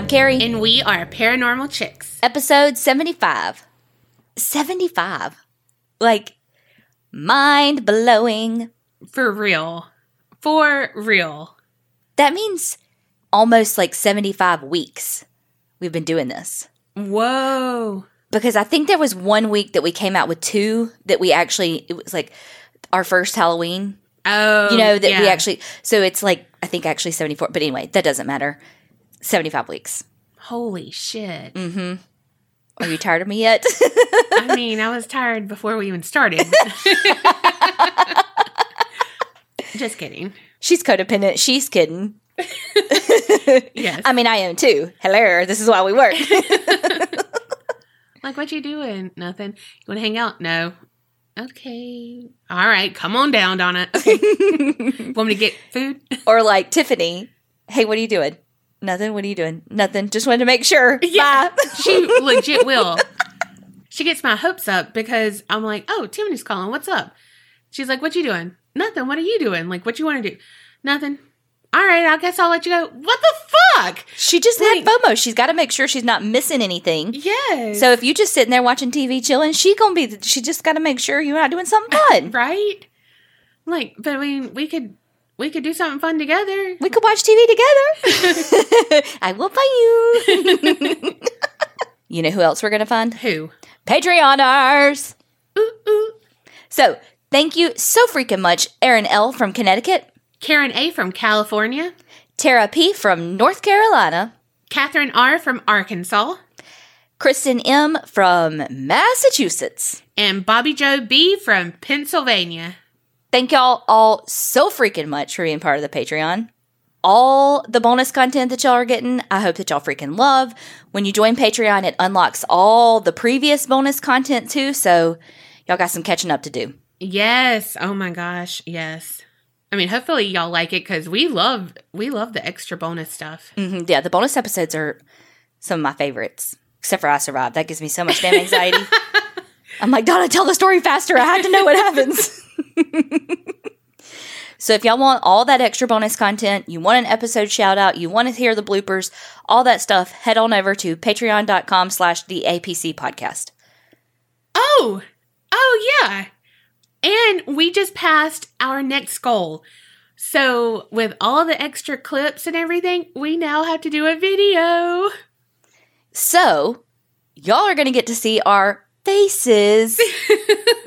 I'm Donna. And I'm Kerri. And we are Paranormal Chicks. Episode 75. 75. Like, mind blowing. For real. For real. That means almost like 75 weeks we've been doing this. Whoa. Because I think there was one week that we came out with two that we actually, it was like our first Halloween. Oh. You know, that we actually, so it's like, I think actually 74. But anyway, that doesn't matter. 75 weeks. Holy shit. Mm-hmm. Are you tired of me yet? I mean, I was tired before we even started. Just kidding. She's codependent. She's kidding. Yes. I mean, I am too. Hello, this is why we work. like, what you doing? Nothing. You want to hang out? No. Okay. All right. Come on down, Donna. Okay. want me to get food? or like Tiffany, hey, what are you doing? Nothing. What are you doing? Nothing. Just wanted to make sure. Yeah. Bye. She legit will. She gets my hopes up because I'm like, oh, Tiffany's calling. What's up? She's like, what you doing? Nothing. What are you doing? Like, what you want to do? Nothing. All right, I guess I'll let you go. What the fuck? She just Like- had FOMO. She's got to make sure she's not missing anything. Yes. So if you just sitting there watching TV chilling, she gonna be. She just got to make sure you're not doing something fun. right? Like, but I mean, we could we could do something fun together. We could watch TV together. I will buy you. you know who else we're gonna find? Who? Patreoners. Ooh, ooh. So thank you so freaking much, Erin L from Connecticut, Karen A from California, Tara P from North Carolina, Catherine R from Arkansas, Kristen M from Massachusetts. and Bobby Joe B from Pennsylvania. Thank y'all all so freaking much for being part of the Patreon. All the bonus content that y'all are getting, I hope that y'all freaking love. When you join Patreon, it unlocks all the previous bonus content too, so y'all got some catching up to do. Yes. Oh my gosh. Yes. I mean, hopefully y'all like it because we love we love the extra bonus stuff. hmm Yeah, the bonus episodes are some of my favorites, except for I Survived. That gives me so much damn anxiety. I'm like, Donna, tell the story faster. I have to know what happens. so if y'all want all that extra bonus content, you want an episode shout out, you want to hear the bloopers, all that stuff, head on over to patreon.com slash the APC podcast. Oh, oh yeah. And we just passed our next goal. So with all the extra clips and everything, we now have to do a video. So y'all are going to get to see our faces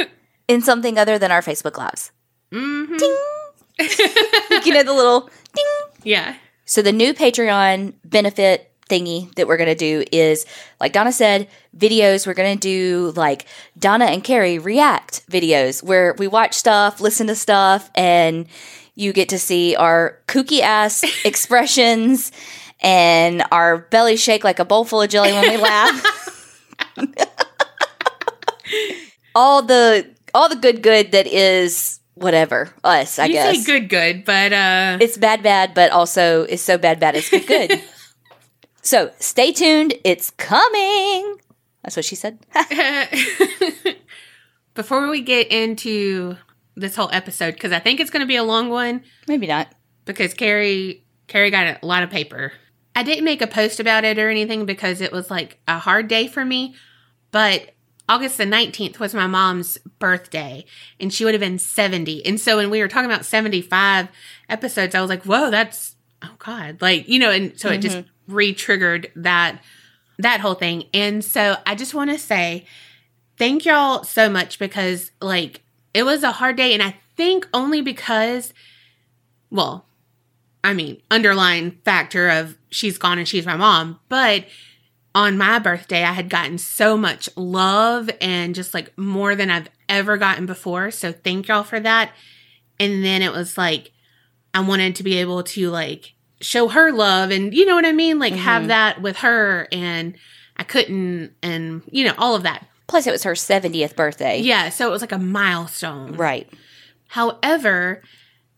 in something other than our Facebook lives. hmm You know, the little ding. Yeah. So the new Patreon benefit thingy that we're going to do is like Donna said, videos. We're going to do like Donna and Kerri react videos where we watch stuff, listen to stuff, and you get to see our kooky ass expressions and our belly shake like a bowl full of jelly when we laugh. all the all the good good that is whatever us, I you guess. say good, good, but uh, It's bad, bad, but also it's so bad, bad, it's good, good. so stay tuned. It's coming. That's what she said. before we get into this whole episode, because I think it's going to be a long one, Maybe not. because Kerri Kerri got a lot of paper. I didn't make a post about it or anything because it was like a hard day for me, but August the 19th was my mom's birthday and she would have been 70. And so when we were talking about 75 episodes, I was like, "Whoa, that's oh god." Like, you know, and so it just mm-hmm. re-triggered that that whole thing. And so I just want to say thank y'all so much because like it was a hard day and I think only because well, I mean, underlying factor of she's gone and she's my mom, but on my birthday, I had gotten so much love and just like more than I've ever gotten before. So thank y'all for that. And then it was like, I wanted to be able to like show her love and you know what I mean? Like have mm-hmm. that with her and I couldn't and you know, all of that. Plus, it was her 70th birthday. Yeah. So it was like a milestone. Right. However,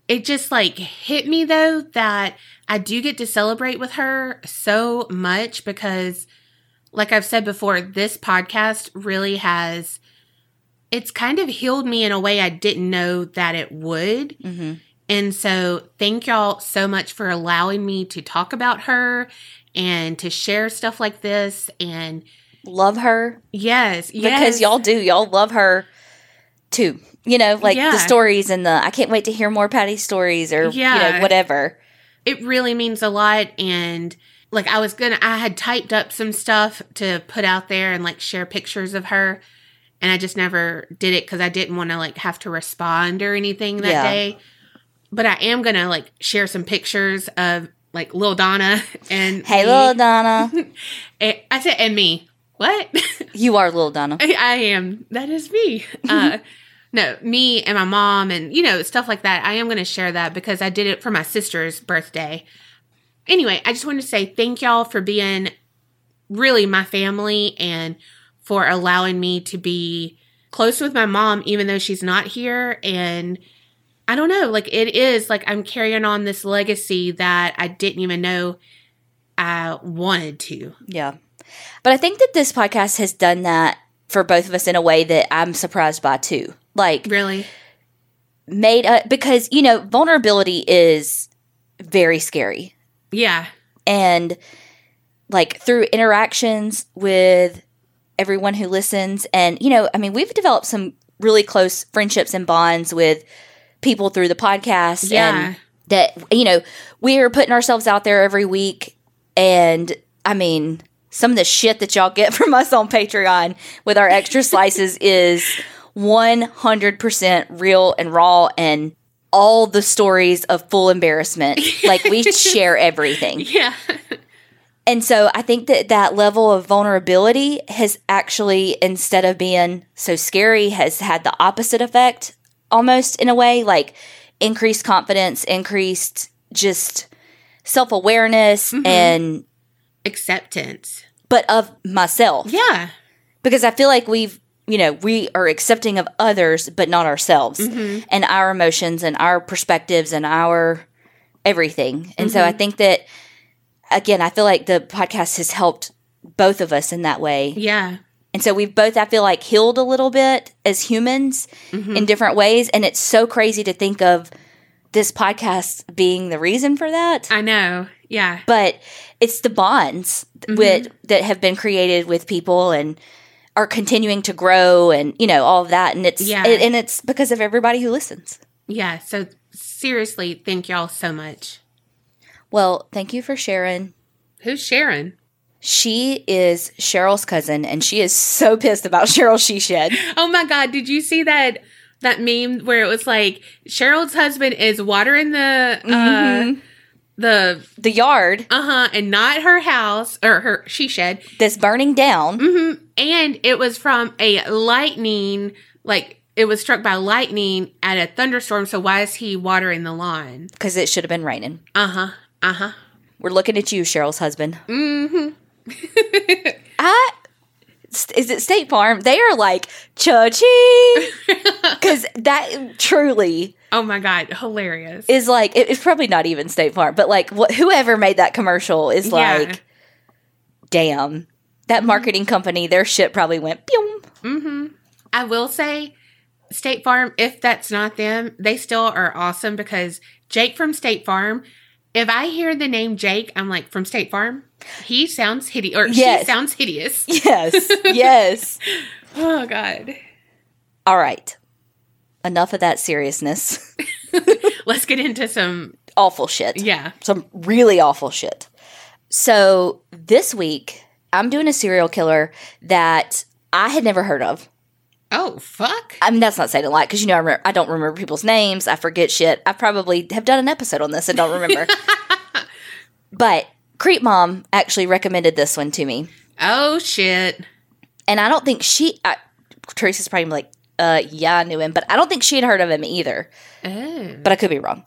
it just like hit me though that I do get to celebrate with her so much because, like I've said before, this podcast really has, it's kind of healed me in a way I didn't know that it would. hmm And so, thank y'all so much for allowing me to talk about her and to share stuff like this. And Love her yes, because y'all do. Y'all love her too. You know, like Yeah. the stories and the I can't wait to hear more Patty stories or you Yeah. know whatever. it really means a lot and like i was gonna i had typed up some stuff to put out there and like share pictures of her and i just never did it because i didn't want to like have to respond or anything that Yeah. day but i am gonna like share some pictures of like lil donna and Hey, me. little Donna, Eh, i said and me what you are little Donna. I am. That is me. Uh, no, me and my mom, and you know stuff like that. I am going to share that because I did it for my sister's birthday. Anyway, I just wanted to say thank y'all for being really my family and for allowing me to be close with my mom, even though she's not here. And I don't know, like it is like I'm carrying on this legacy that I didn't even know I wanted to. Yeah. But I think that this podcast has done that for both of us in a way that I'm surprised by too. Like Really? made a, because you know vulnerability is very scary Yeah. and like through interactions with everyone who listens and you know i mean we've developed some really close friendships and bonds with people through the podcast Yeah. and that you know we're putting ourselves out there every week and i mean some of the shit that y'all get from us on patreon with our extra slices is 100% real and raw and all the stories of full embarrassment like we share everything Yeah. and so I think that that level of vulnerability has actually, instead of being so scary, has had the opposite effect almost in a way like increased confidence, increased just self awareness, mm-hmm. and Acceptance. but of myself. Yeah. Because I feel like we've, you know, we are accepting of others, but not ourselves mm-hmm. and our emotions and our perspectives and our everything. And so I mm-hmm. think that, again, I feel like the podcast has helped both of us in that way. Yeah. And so we've both, I feel like, healed a little bit as humans mm-hmm. in different ways. And it's so crazy to think of this podcast being the reason for that. I know. Yeah. But it's the bonds with that have been created with people and are continuing to grow and you know all of that and it's Yeah. and it's because of everybody who listens. Yeah. So seriously, thank y'all so much. Well, thank you for sharing. Who's Sharon? She is Cheryl's cousin, and she is so pissed about Cheryl She Shed. Oh my God. Did you see that? That meme where it was like Cheryl's husband is watering the uh the The yard uh huh and not her house or her she shed that's burning down. Mm-hmm. and it was from a lightning like it was struck by lightning at a thunderstorm so why is he watering the lawn because it should have been raining. uh-huh uh-huh We're looking at you, Cheryl's husband. mm-hmm I is it State Farm? They are like cha-ching because that truly oh my god hilarious is like it- it's probably not even State Farm, but like what whoever made that commercial is Yeah. like, damn, that marketing company, their shit probably went. Pew. mm-hmm i will say state farm if that's not them they still are awesome because jake from state farm if i hear the name jake i'm like from state farm he sounds hideous or Yes. she sounds hideous Yes, yes. oh god All right, enough of that seriousness. let's get into some awful shit. yeah some really awful shit. So this week, I'm doing a serial killer that I had never heard of. Oh fuck I mean, that's not saying a lot because you know I, remember, I don't remember people's names. I forget shit. I probably have done an episode on this and don't remember. but Creep Mom actually recommended this one to me, Oh shit. and I don't think she. I, Teresa's probably like, uh, "Yeah, I knew him," but I don't think she had heard of him either. Oh. But I could be wrong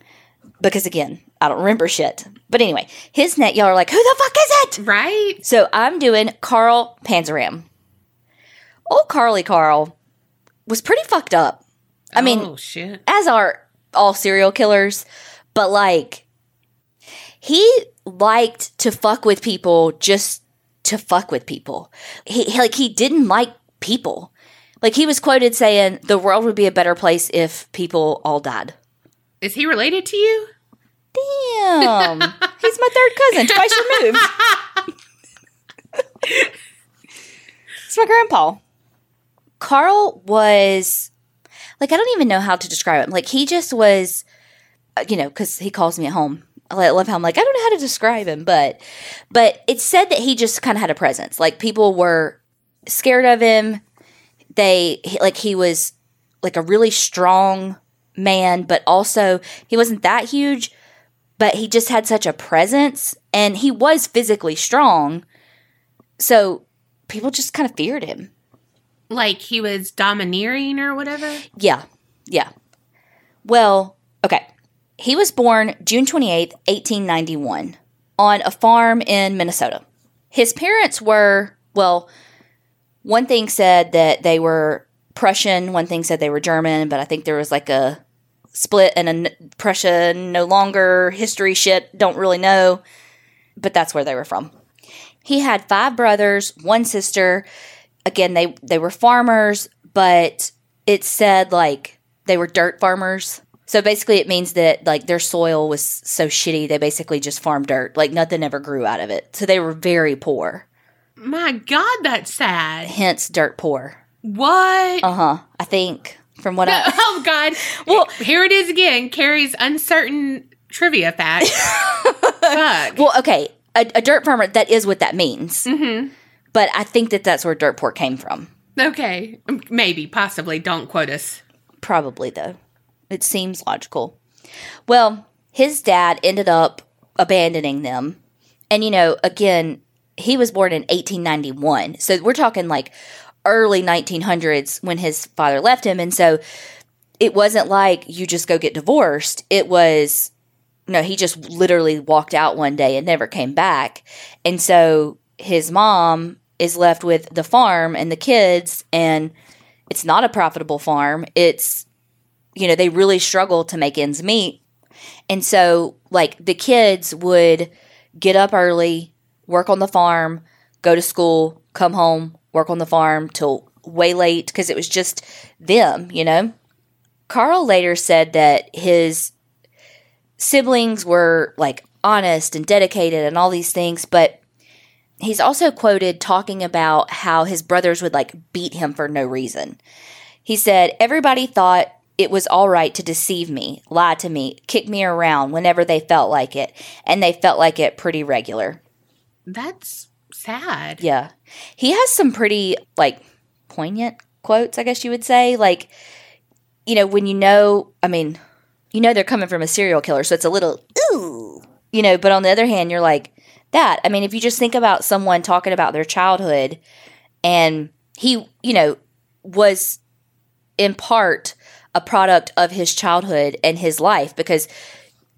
because again, I don't remember shit. But anyway, his net, y'all are like, "Who the fuck is it?" Right? So I'm doing Carl Panzram. Old Carly Carl was pretty fucked up. I mean, oh shit. as are all serial killers, but like he liked to fuck with people just to fuck with people. He- like he didn't like people. Like he was quoted saying the world would be a better place if people all died. Is he related to you? Damn. He's my third cousin, twice removed. it's my grandpa. Carl was like I don't even know how to describe him. Like he just was, uh, you know, because he calls me at home. I love how I'm like I don't know how to describe him, but but it said that he just kind of had a presence. Like people were scared of him. They like he was like a really strong man, but also he wasn't that huge. But he just had such a presence, and he was physically strong. So people just kind of feared him. Like he was domineering or whatever? Yeah. Yeah. Well, okay. He was born June 28th, 1891, on a farm in Minnesota. His parents were, well, one thing said that they were Prussian, one thing said they were German, but I think there was like a split and a Prussia no longer history shit, don't really know, but that's where they were from. He had five brothers, one sister. Again, they they were farmers, but it said like they were dirt farmers. So basically, it means that like their soil was so shitty, they basically just farmed dirt. Like nothing ever grew out of it. So they were very poor. My God, that's sad. Hence, dirt poor. What? Uh huh. I think from what I oh God. well, Here it is again. Kerri's uncertain trivia fact. Fuck. well, okay, a, a dirt farmer. That is what that means. hmm But I think that that's where dirt poor came from. Okay. Maybe, possibly. Don't quote us. Probably, though. It seems logical. Well, his dad ended up abandoning them. And, you know, again, he was born in 1891. So we're talking like early 1900s when his father left him. And so it wasn't like you just go get divorced. It was, no, he just literally walked out one day and never came back. And so his mom is left with the farm and the kids. And it's not a profitable farm. It's, you know, they really struggle to make ends meet. And so, like, the kids would get up early, work on the farm, go to school, come home, work on the farm till way late because it was just them, you know? Carl later said that his siblings were like honest and dedicated and all these things, but he's also quoted talking about how his brothers would like beat him for no reason. He said, Everybody thought it was all right to deceive me, lie to me, kick me around whenever they felt like it, and they felt like it pretty regular. That's sad. Yeah. He has some pretty, like, poignant quotes, I guess you would say. Like, you know, when you know, I mean, you know they're coming from a serial killer, so it's a little, ooh, you know, but on the other hand, you're like, that. I mean, if you just think about someone talking about their childhood and he, you know, was in part a product of his childhood and his life because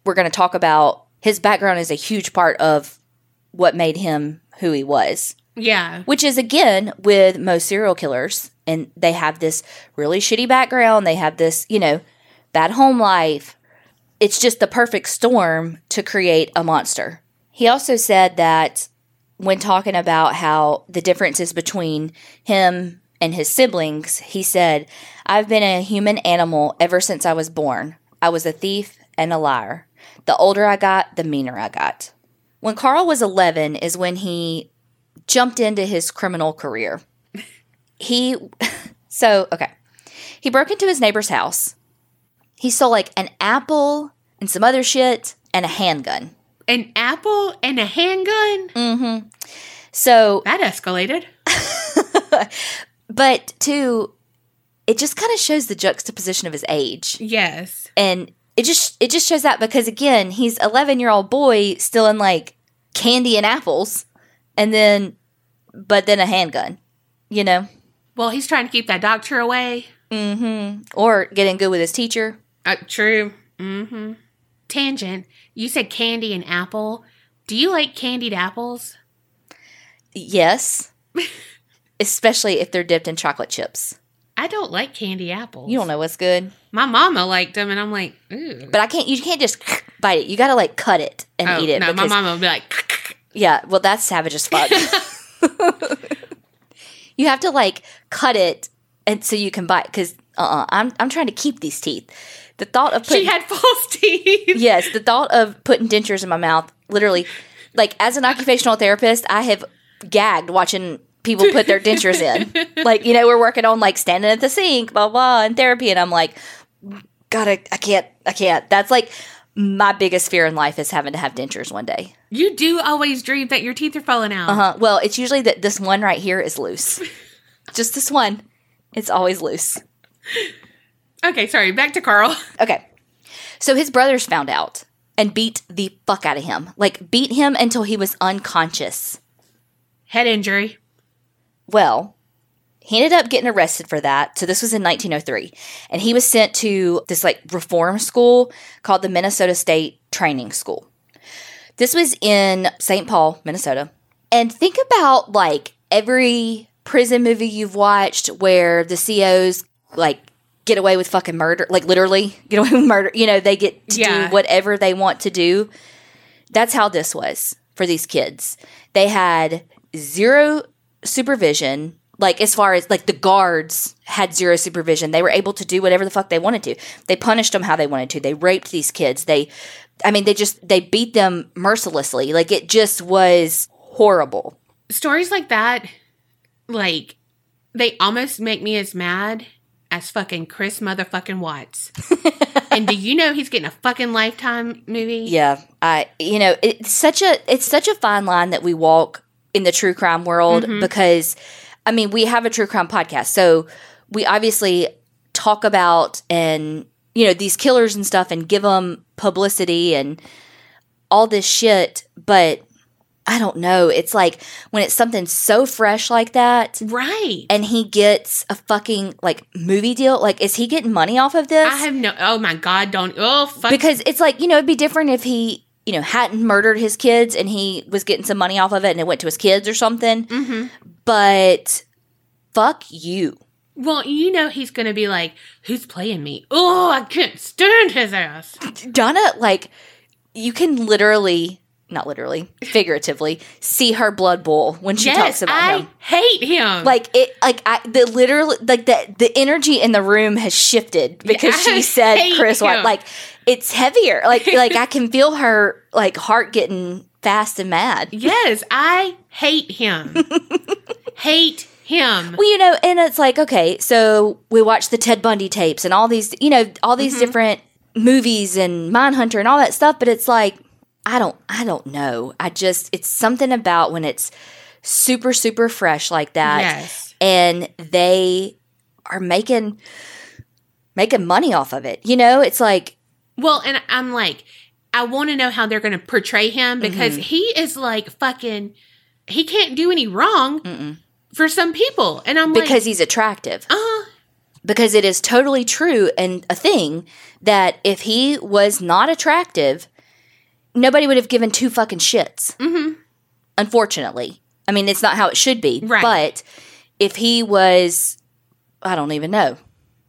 we're going to talk about his background is a huge part of what made him who he was Yeah. which is again with most serial killers and they have this really shitty background they have this you know bad home life it's just the perfect storm to create a monster he also said that when talking about how the differences between him and his siblings he said i've been a human animal ever since i was born i was a thief and a liar the older i got the meaner i got when carl was 11 is when he jumped into his criminal career. He, so, okay. He broke into his neighbor's house. He stole like an apple and some other shit and a handgun. An apple and a handgun? Mm-hmm. So, That escalated. but two, it just kind of shows the juxtaposition of his age. Yes. And it just, it just shows that because again, he's 11 year old boy still in like candy and apples and then, but then a handgun, you know? Well, he's trying to keep that doctor away. Mm-hmm. Or getting good with his teacher. Uh, true. Mm-hmm. Tangent. You said candy and apple. Do you like candied apples? Yes. Especially if they're dipped in chocolate chips. I don't like candy apples. You don't know what's good. My mama liked them, and I'm like, ooh. But I can't you can't just bite it. You gotta like cut it and oh, eat it. no, my mama would be like, Yeah, well that's savage as fuck. you have to like cut it and so you can bite because uh-uh, I'm I'm trying to keep these teeth. The thought of putting She had false teeth. yes, the thought of putting dentures in my mouth, literally, like as an occupational therapist, I have gagged watching people put their dentures in. Like, you know, we're working on like standing at the sink, blah blah, in therapy, and I'm like, gotta, I can't, I can't. That's like my biggest fear in life is having to have dentures one day. You do always dream that your teeth are falling out. Uh huh. Well, it's usually that this one right here is loose. Just this one. It's always loose. Okay, sorry. Back to Carl. Okay. So his brothers found out and beat the fuck out of him. Like, beat him until he was unconscious. Head injury. Well, he ended up getting arrested for that. So this was in 1903. And he was sent to this like reform school called the Minnesota State Training School. This was in St. Paul, Minnesota. And think about like every prison movie you've watched where the COs like get away with fucking murder, like literally get away with murder. You know, they get to Yeah. do whatever they want to do. That's how this was for these kids. They had zero supervision. Like as far as like the guards had zero supervision. They were able to do whatever the fuck they wanted to. They punished them how they wanted to. They raped these kids. They I mean they just they beat them mercilessly. Like it just was horrible. Stories like that, like, they almost make me as mad as fucking Chris motherfucking Watts. and do you know he's getting a fucking lifetime movie? Yeah, I you know it's such a it's such a fine line that we walk in the true crime world mm-hmm. because I mean we have a true crime podcast, so we obviously talk about and you know these killers and stuff and give them publicity and all this shit, but I don't know. It's like when it's something so fresh like that. Right. And he gets a fucking like movie deal. Like, is he getting money off of this? I have no. Oh my god! Don't. Oh fuck. because it's like you know it'd be different if he you know hadn't murdered his kids and he was getting some money off of it and it went to his kids or something hmm but fuck you Well, you know he's gonna be like, "Who's playing me? Oh, I can't stand his ass." donna like you can literally not literally figuratively see her blood boil when she talks yes, about I him hate him. like it like i the literally like the the energy in the room has shifted because Yeah, she said chris white like it's heavier like like i can feel her like heart getting fast and mad yes, I hate him. hate him. Well, you know, and it's like, okay, so we watch the Ted Bundy tapes and all these, you know, all these Mm-hmm. different movies and Mindhunter and all that stuff, but it's like, I don't, I don't know. I just, it's something about when it's super, super fresh like that, Yes. and they are making making money off of it. You know, it's like, Well, and I'm like, I want to know how they're going to portray him because Mm-hmm. he is like fucking. He can't do any wrong for some people, and I'm because like, he's attractive. uh, because it is totally true and a thing that if he was not attractive, nobody would have given two fucking shits. mhm. Unfortunately, I mean it's not how it should be. Right. But if he was, I don't even know.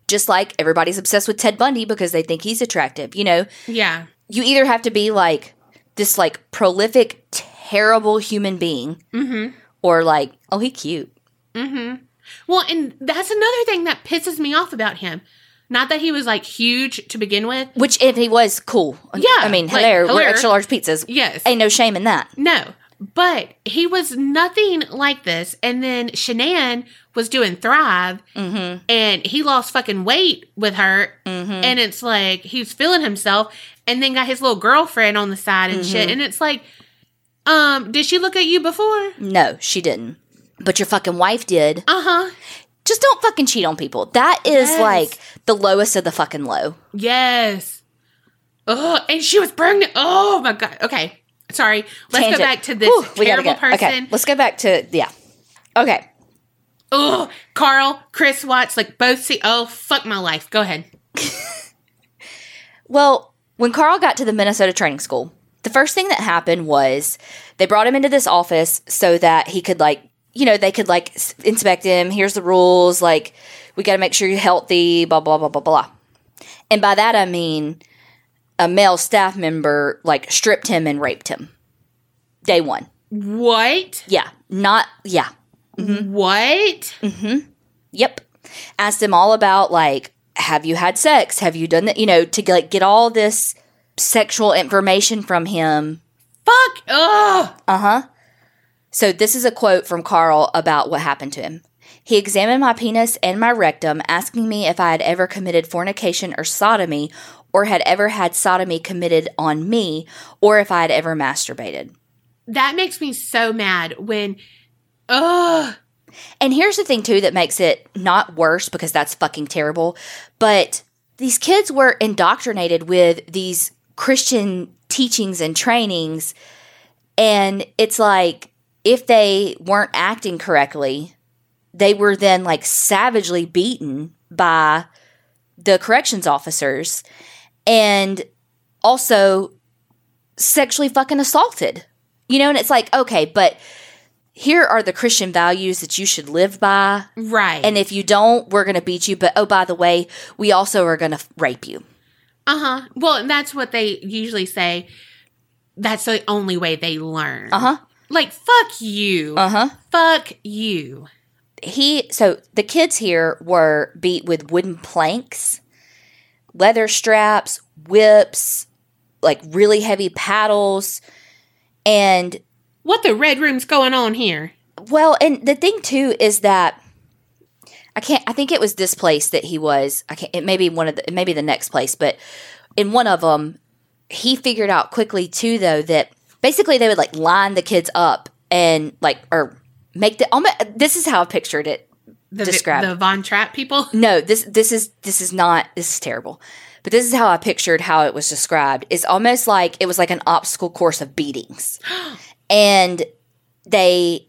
Just like everybody's obsessed with Ted Bundy because they think he's attractive. You know, yeah, you either have to be like this like prolific, terrible human being, mm-hmm. or like, oh, he cute. Mm-hmm. Well, and that's another thing that pisses me off about him. Not that he was like huge to begin with. Which if he was cool, Yeah, I mean, like, hello, we're extra large pizzas. Yes. Ain't no shame in that. No, but he was nothing like this. And then Shanann was doing Thrive, Mm-hmm. and he lost fucking weight with her. Mm-hmm. And it's like he's feeling himself, and then got his little girlfriend on the side and shit. Mm-hmm. And it's like, um, did she look at you before? No, she didn't. But your fucking wife did. Uh huh. Just don't fucking cheat on people. That is Yes. like the lowest of the fucking low. Yes. Oh, and she was pregnant. Oh my god. Okay, sorry. Let's Tangent. go back to this Whew, terrible go. person. Okay, let's go back to yeah. Okay. Oh, Carl, Chris Watts, like both see. Oh, fuck my life. Go ahead. Well, when Carl got to the Minnesota training school, the first thing that happened was they brought him into this office so that he could like, you know, they could like inspect him. Here's the rules. Like, we got to make sure you're healthy. Blah blah blah blah blah. And by that I mean a male staff member like stripped him and raped him. Day one. What? Yeah. Not yeah. What? Mm-hmm. Yep. Asked him all about like have you had sex? Have you done that? You know, to like get all this sexual information from him. Fuck. Ugh. Uh huh. So this is a quote from Carl about what happened to him. He examined my penis and my rectum, asking me if I had ever committed fornication or sodomy, or had ever had sodomy committed on me, or if I had ever masturbated. That makes me so mad when. Ugh. And here's the thing, too, that makes it not worse because that's fucking terrible. But these kids were indoctrinated with these Christian teachings and trainings. And it's like if they weren't acting correctly, they were then like savagely beaten by the corrections officers and also sexually fucking assaulted. You know, and it's like, okay, but here are the Christian values that you should live by. Right. And if you don't, we're going to beat you. But oh, by the way, we also are going to rape you. uh huh. Well, and that's what they usually say. That's the only way they learn. Uh huh. Like, fuck you. Uh huh. Fuck you. He, so the kids here were beat with wooden planks, leather straps, whips, like really heavy paddles. And What the red room's going on here? Well, and the thing too is that I can't. I think it was this place that he was. I can't. It may be one of the. It may be the next place, but in one of them, he figured out quickly too, though, that basically they would like line the kids up and like or make the. almost This is how I pictured it. The, Describe. the Von Trapp people? No, this this is this is not. This is terrible. But this is how I pictured how it was described. It's almost like it was like an obstacle course of beatings, and they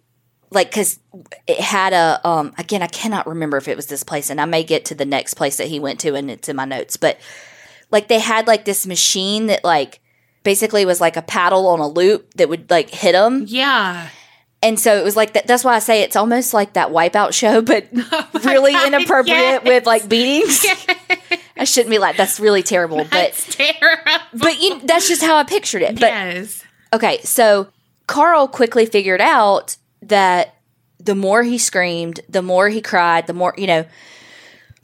like because it had a um again i cannot remember if it was this place and i may get to the next place that he went to and it's in my notes but like they had like this machine that like basically was like a paddle on a loop that would like hit them Yeah. and so it was like that that's why i say it's almost like that wipeout show but really God, inappropriate yes. with like beatings i shouldn't be like that's really terrible but That's terrible. but you, that's just how i pictured it but yes. Okay, so Carl quickly figured out that the more he screamed, the more he cried, the more, you know,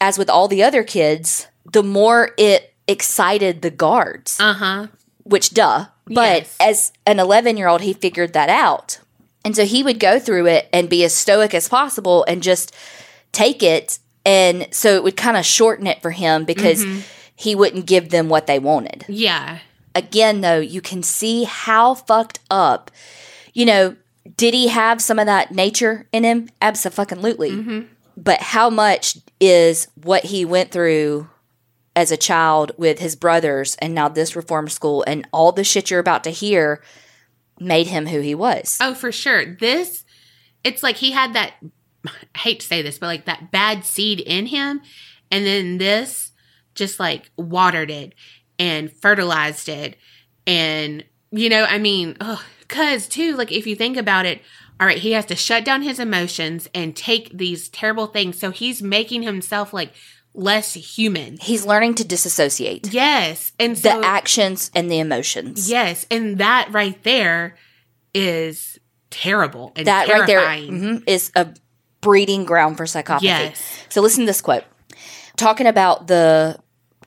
as with all the other kids, the more it excited the guards, Uh huh. Which duh. But Yes. as an 11 year old, he figured that out. And so he would go through it and be as stoic as possible and just take it. And so it would kind of shorten it for him because mm-hmm. he wouldn't give them what they wanted Yeah. again though you can see how fucked up you know did he have some of that nature in him absolutely mm-hmm. but how much is what he went through as a child with his brothers and now this reform school and all the shit you're about to hear made him who he was Oh, for sure. This, it's like he had that, I hate to say this, but like that bad seed in him. And then this just like watered it and fertilized it. And, you know, I mean, because too, like if you think about it, all right, he has to shut down his emotions and take these terrible things. So he's making himself like less human. he's learning to disassociate Yes. And the so, actions and the emotions yes. And that right there is terrible and that right there terrifying. mhm, is a breeding ground for psychopathy. Yes. So listen to this quote. Talking about the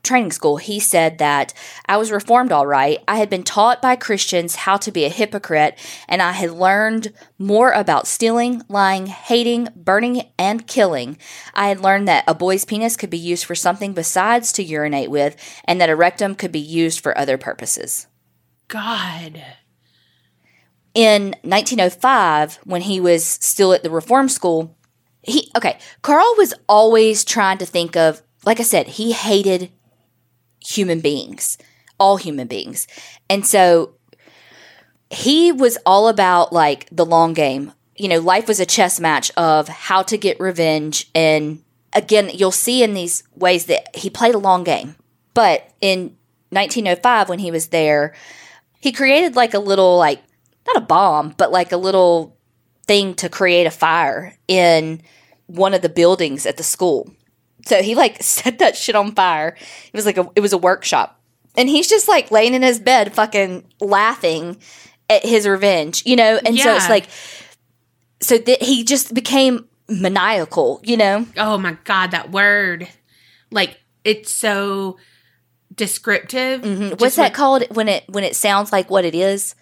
training school, he said that I was reformed all right. I had been taught by Christians how to be a hypocrite, and I had learned more about stealing, lying, hating, burning, and killing. I had learned that a boy's penis could be used for something besides to urinate with, and that a rectum could be used for other purposes. God. in 1905 when he was still at the reform school he okay carl was always trying to think of like i said he hated human beings all human beings. And so he was all about like the long game. You know life was a chess match of how to get revenge. And again you'll see in these ways that he played a long game. But in 1905 when he was there he created like a little like not a bomb, but like a little thing to create a fire in one of the buildings at the school. So he like set that shit on fire. It was like a it was a workshop. And he's just like laying in his bed fucking laughing at his revenge, you know? And so it's like so that he just became maniacal, you know? Oh my God, that word. Like it's so descriptive. Mhm. Just What's that with- called when it when it sounds like what it is?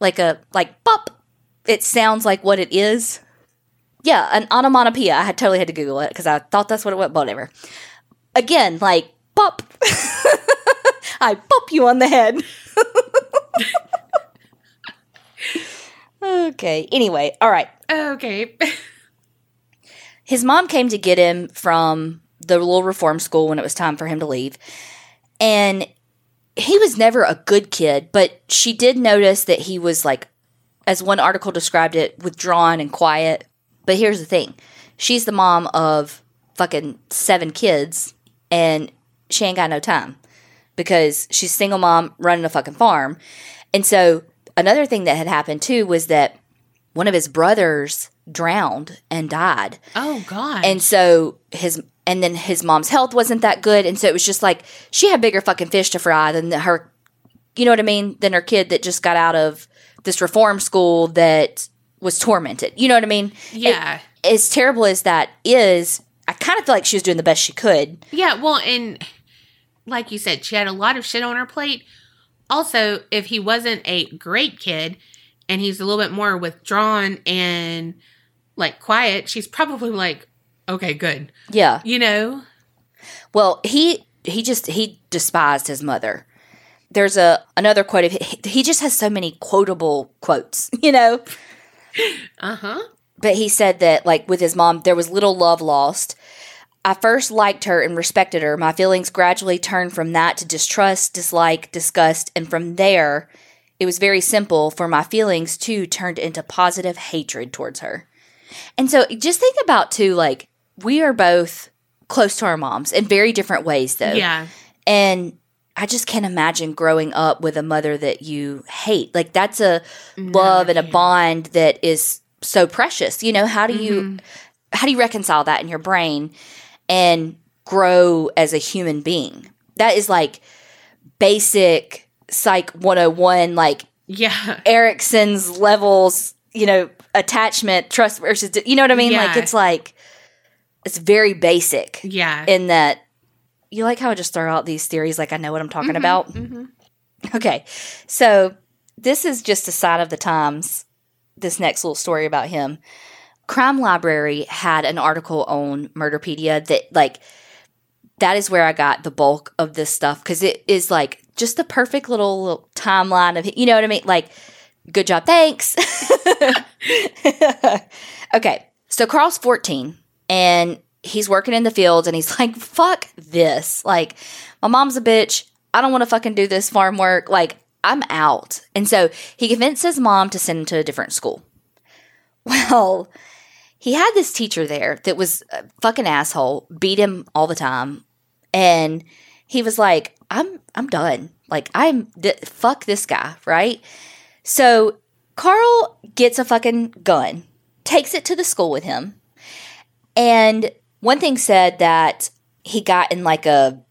Like a like pop. It sounds like what it is. Yeah, an onomatopoeia. I had totally had to Google it because I thought that's what it was. But whatever. Again, like pop. I pop you on the head. okay. Anyway, all right. Okay. his mom came to get him from the little reform school when it was time for him to leave. And he was never a good kid, but she did notice that he was like, as one article described it, withdrawn and quiet. But here's the thing she's the mom of fucking seven kids, and she ain't got no time because she's single mom running a fucking farm. And so another thing that had happened too was that one of his brothers drowned and died. oh God. And so his and then his mom's health wasn't that good and so it was just like she had bigger fucking fish to fry than her you know what I mean than her kid that just got out of this reform school that was tormented. You know what I mean? yeah. As terrible as that is, I kind of feel like she was doing the best she could. Yeah, well, and like you said, she had a lot of shit on her plate. Also, if he wasn't a great kid and he's a little bit more withdrawn and like quiet, she's probably like, okay, good. Yeah. You know? Well, he he just he despised his mother. There's a another quote of he, he just has so many quotable quotes, you know. Uh huh. but he said that like with his mom there was little love lost i first liked her and respected her my feelings gradually turned from that to distrust dislike disgust and from there it was very simple for my feelings too turned into positive hatred towards her and so just think about too like we are both close to our moms in very different ways though Yeah. and I just can't imagine growing up with a mother that you hate. Like that's a love and a bond that is so precious. You know, how do you mm-hmm. how do you reconcile that in your brain and grow as a human being? That is like basic psych 101 like Yeah. Erikson's levels, you know, attachment, trust versus you know what I mean? Like it's like it's very basic Yeah. in that you like how I just throw out these theories like I know what I'm talking mm-hmm, about. Mm-hmm. Okay, so this is just a sign of the times. This next little story about him. Crime Library had an article on Murderpedia that like that is where I got the bulk of this stuff because it is like just the perfect little, little timeline of you know what I mean. Like, good job, thanks. okay, so Carl's 14 and he's working in the fields and he's like, fuck this. Like, my mom's a bitch. I don't want to fucking do this farm work. Like, I'm out. And so he convinced his mom to send him to a different school. Well, he had this teacher there that was a fucking asshole, beat him all the time. And he was like, I'm I'm done. Like I'm th- fuck this guy, right? So Carl gets a fucking gun, takes it to the school with him. And one thing said that he got in like a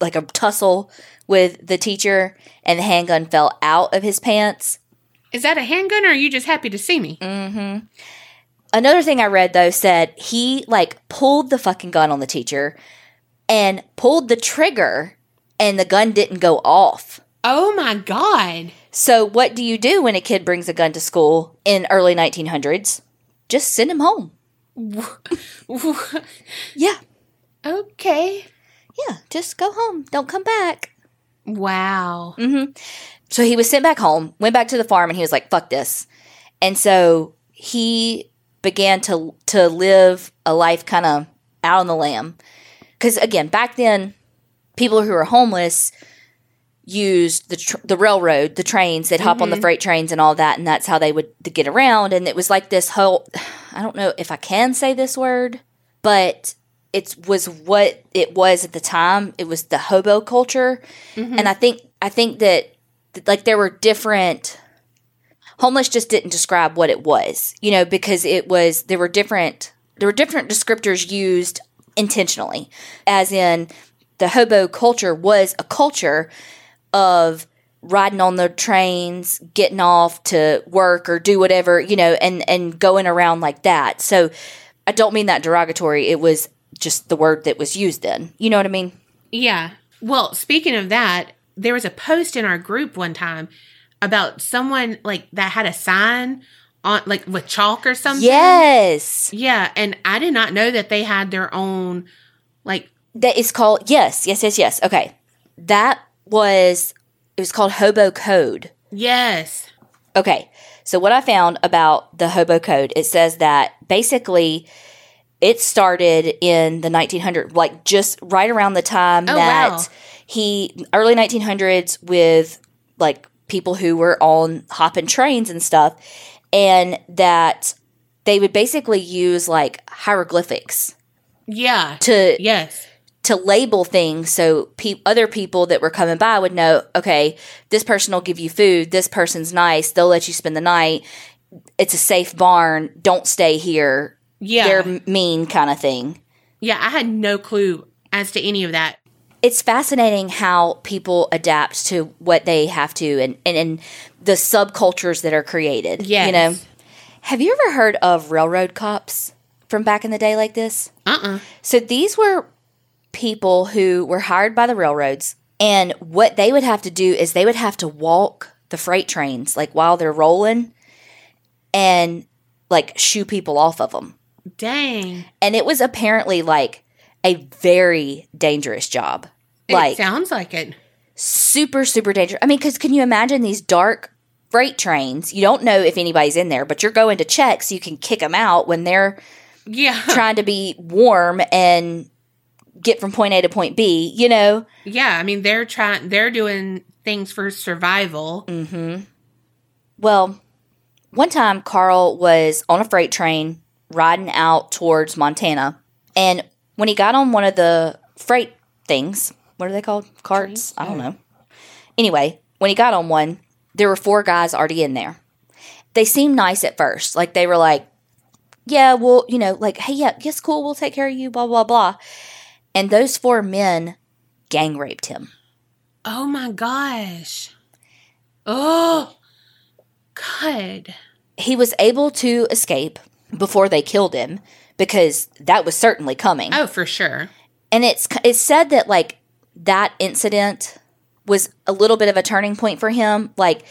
like a tussle with the teacher and the handgun fell out of his pants. Is that a handgun or are you just happy to see me? Mm. Another thing I read though said he like pulled the fucking gun on the teacher and pulled the trigger and the gun didn't go off. Oh my God. So what do you do when a kid brings a gun to school in early 1900s? Just send him home. Yeah. okay. Yeah, just go home. Don't come back. Wow. Mm-hmm. So he was sent back home, went back to the farm, and he was like, "Fuck this." And so he began to to live a life kind of out on the lam. Because again, back then, people who were homeless used the tr- the railroad, the trains. They'd hop on the mm-hmm. freight trains and all that, and that's how they would get around. And it was like this whole. I don't know if I can say this word, but it was what it was at the time. It was the hobo culture, mm-hmm. and I think I think that like there were different homeless just didn't describe what it was you know because it was there were different there were different descriptors used intentionally as in the hobo culture was a culture of riding on the trains getting off to work or do whatever you know and and going around like that so i don't mean that derogatory it was just the word that was used then. You know what I mean? Yeah. Well, speaking of that, there was a post in our group one time about someone like that had a sign on like with chalk or something. Yes. Yeah, and I did not know that they had their own like That is called yes, yes, yes, yes. Okay. That was it was called Hobo Code. yes. Okay. So what I found about the Hobo Code, it says that basically it started in the 1900s, like just right around the time Oh, that wow. he early 1900s with like people who were on hopping trains and stuff, and that they would basically use like hieroglyphics Yeah. to Yes. To label things so pe- other people that were coming by would know okay this person will give you food this person's nice they'll let you spend the night it's a safe barn don't stay here Yeah. they're mean kind of thing yeah, I had no clue as to any of that. it's fascinating how people adapt to what they have to and, and, and the subcultures that are created yeah you know have you ever heard of railroad cops from back in the day like this Uh-uh. So these were people who were hired by the railroads, and what they would have to do is they would have to walk the freight trains like while they're rolling and like shoo people off of them. Dang. And it was apparently like a very dangerous job. It Like sounds like it. super super dangerous. I mean cuz can you imagine these dark freight trains? You don't know if anybody's in there, but you're going to check so you can kick them out when they're Yeah. trying to be warm and get from point A to point B, you know? yeah, I mean they're trying they're doing things for survival. Mm. Well, one time Carl was on a freight train riding out towards Montana, and when he got on one of the freight things, what are they called? Carts? I don't know. Anyway, when he got on one, there were four guys already in there. They seemed nice at first. Like they were like, yeah, well, you know, like, hey, yeah, yes, cool, we'll take care of you, blah, blah, blah. And those four men gang raped him. Oh my gosh. Oh. God. he was able to escape before they killed him because that was certainly coming. Oh, for sure. And it's it's said that like that incident was a little bit of a turning point for him. Like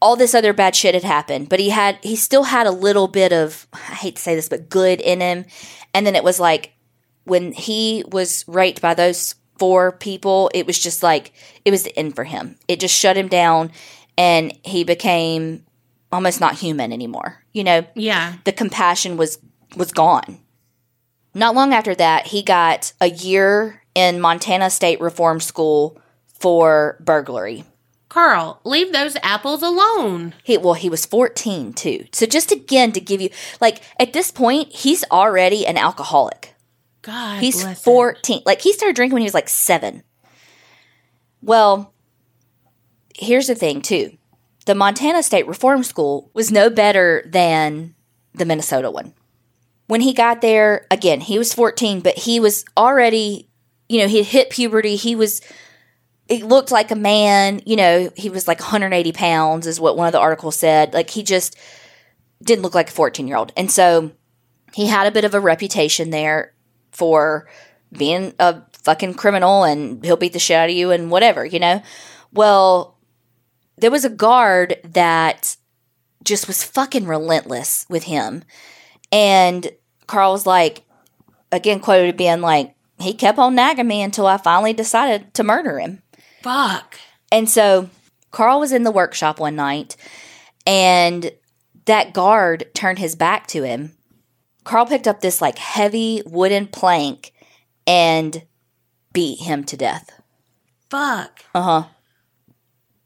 all this other bad shit had happened, but he had he still had a little bit of I hate to say this, but good in him. And then it was like when he was raped by those four people, it was just like it was the end for him. It just shut him down and he became almost not human anymore. You know, Yeah. the compassion was was gone. Not long after that, he got a year in Montana State Reform School for burglary. Carl, leave those apples alone. He well, he was 14 too. So just again to give you like at this point, he's already an alcoholic. God He's bless him. 14. Like he started drinking when he was like 7. Well, here's the thing too. The Montana State Reform School was no better than the Minnesota one. When he got there, again, he was 14, but he was already, you know, he had hit puberty. He was he looked like a man, you know, he was like 180 pounds, is what one of the articles said. Like he just didn't look like a 14 year old. And so he had a bit of a reputation there for being a fucking criminal and he'll beat the shit out of you and whatever, you know? Well, there was a guard that just was fucking relentless with him. And Carl was like, again, quoted being like, he kept on nagging me until I finally decided to murder him. Fuck. And so Carl was in the workshop one night and that guard turned his back to him. Carl picked up this like heavy wooden plank and beat him to death. Fuck. Uh huh.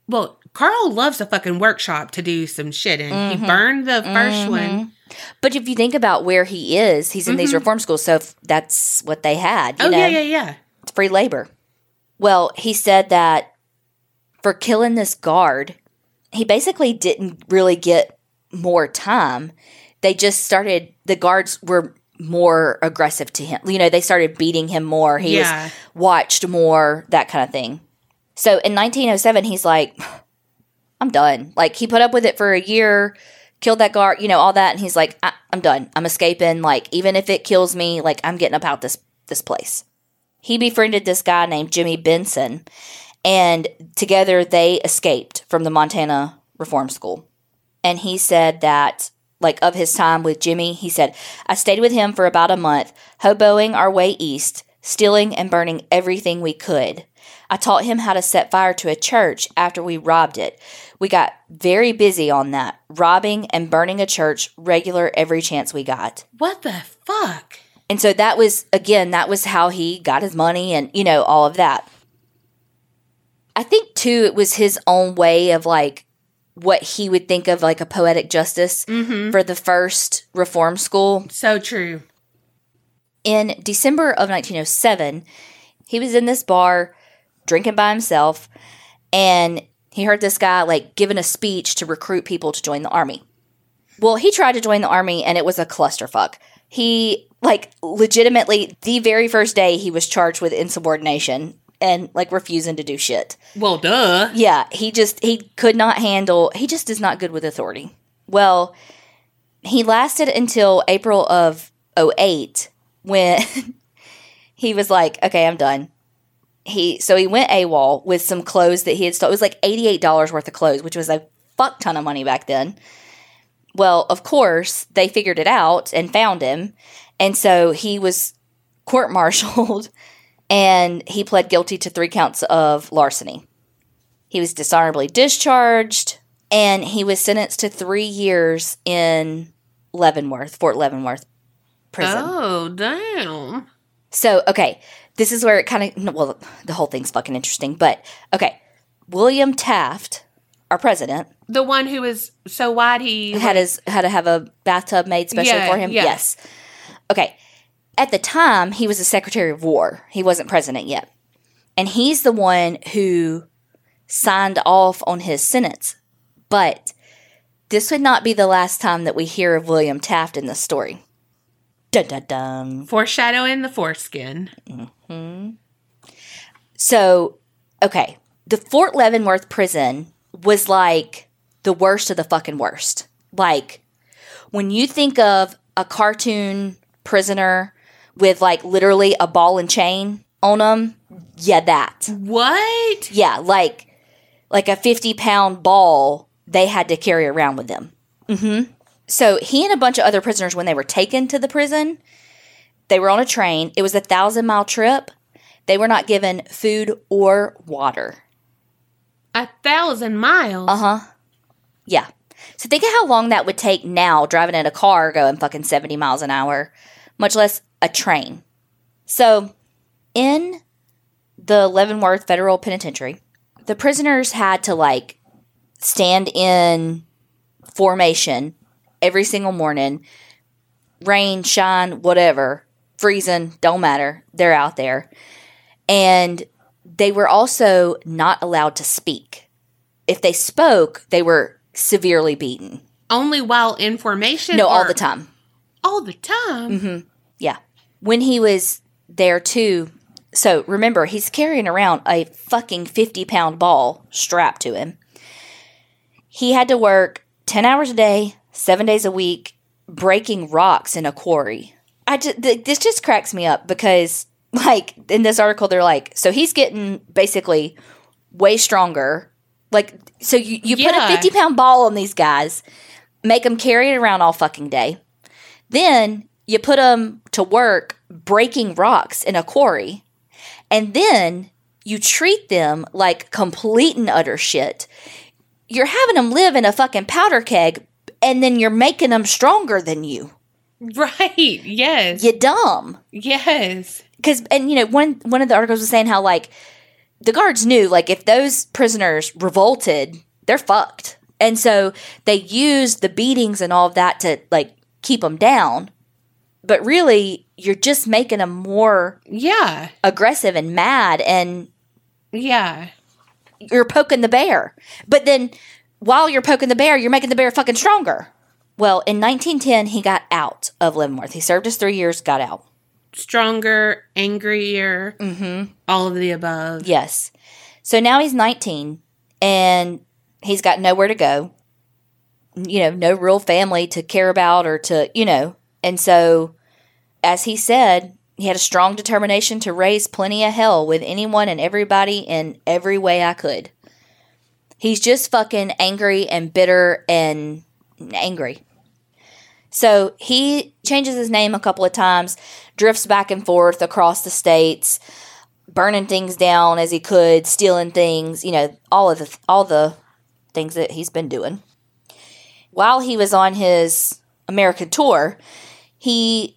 Well, Carl loves a fucking workshop to do some shit in. Mm-hmm. He burned the 1st one. But if you think about where he is, he's in these reform schools, so that's what they had. You Oh, know? yeah, yeah, yeah. It's free labor. Well, he said that for killing this guard, he basically didn't really get more time. They just started, the guards were more aggressive to him. You know, they started beating him more. He Yeah. was watched more, that kind of thing. So in 1907, he's like, I'm done. Like, he put up with it for a year, killed that guard, you know, all that. And he's like, I- I'm done. I'm escaping. Like, even if it kills me, like, I'm getting up out this this place. He befriended this guy named Jimmy Benson, and together they escaped from the Montana Reform School. And he said that, like, of his time with Jimmy, he said, I stayed with him for about a month, hoboing our way east, stealing and burning everything we could. I taught him how to set fire to a church after we robbed it. We got very busy on that, robbing and burning a church regular every chance we got. What the fuck? And so that was, again, that was how he got his money and, you know, all of that. I think, too, it was his own way of like what he would think of like a poetic justice mm-hmm. for the first reform school. So true. In December of 1907, he was in this bar drinking by himself and he heard this guy like giving a speech to recruit people to join the army. Well, he tried to join the army and it was a clusterfuck. He like legitimately the very first day he was charged with insubordination and like refusing to do shit. Well, duh. Yeah, he just he could not handle he just is not good with authority. Well, he lasted until April of 08 when he was like, "Okay, I'm done." He so he went AWOL with some clothes that he had stolen. It was like $88 worth of clothes, which was a fuck ton of money back then. Well, of course, they figured it out and found him. And so he was court martialed and he pled guilty to three counts of larceny. He was dishonorably discharged and he was sentenced to three years in Leavenworth, Fort Leavenworth prison. Oh, damn. So, okay, this is where it kind of, well, the whole thing's fucking interesting, but okay. William Taft, our president, The one who was so wide he had his had to have a bathtub made specially Yeah, for him. yeah. Yes. Okay. At the time, he was the Secretary of War. He wasn't president yet, and he's the one who signed off on his sentence. But this would not be the last time that we hear of William Taft in this story. Dun dun dun. foreshadowing the foreskin. Mhm. So, okay, the Fort Leavenworth prison was like the worst of the fucking worst. Like, when you think of a cartoon prisoner with like literally a ball and chain on them, yeah, that. What? Yeah, like like a 50 pound ball they had to carry around with them. hmm So he and a bunch of other prisoners, when they were taken to the prison, they were on a train. It was a thousand mile trip. They were not given food or water. A thousand miles. Uh huh. Yeah. So think of how long that would take now driving in a car going fucking 70 miles an hour, much less a train. So in the Leavenworth Federal Penitentiary, the prisoners had to like stand in formation every single morning, rain, shine, whatever, freezing, don't matter. They're out there. And they were also not allowed to speak. If they spoke, they were severely beaten. Only while in formation? No, all or- the time. All the time? Yeah. When he was there too, so remember, he's carrying around a fucking 50 pound ball strapped to him. He had to work 10 hours a day, seven days a week, breaking rocks in a quarry. I just, th- this just cracks me up because, like, in this article, they're like, so he's getting basically way stronger. Like, so you, you put a 50 pound ball on these guys, make them carry it around all fucking day. Then you put them to work breaking rocks in a quarry. And then you treat them like complete and utter shit. You're having them live in a fucking powder keg and then you're making them stronger than you. Right. Yes. You dumb. Yes. Cuz and you know one one of the articles was saying how like the guards knew like if those prisoners revolted, they're fucked. And so they used the beatings and all of that to like keep them down. But really, you're just making them more Yeah. aggressive and mad and Yeah. you're poking the bear. But then while you're poking the bear, you're making the bear fucking stronger. Well, in 1910, he got out of Leavenworth. He served his three years, got out. Stronger, angrier, Mm-hmm. all of the above. Yes. So now he's 19 and he's got nowhere to go. You know, no real family to care about or to, you know. And so, as he said, He had a strong determination to raise plenty of hell with anyone and everybody in every way I could. He's just fucking angry and bitter and angry. So he changes his name a couple of times, drifts back and forth across the states, burning things down as he could, stealing things, you know, all of the all the things that he's been doing. While he was on his American tour, he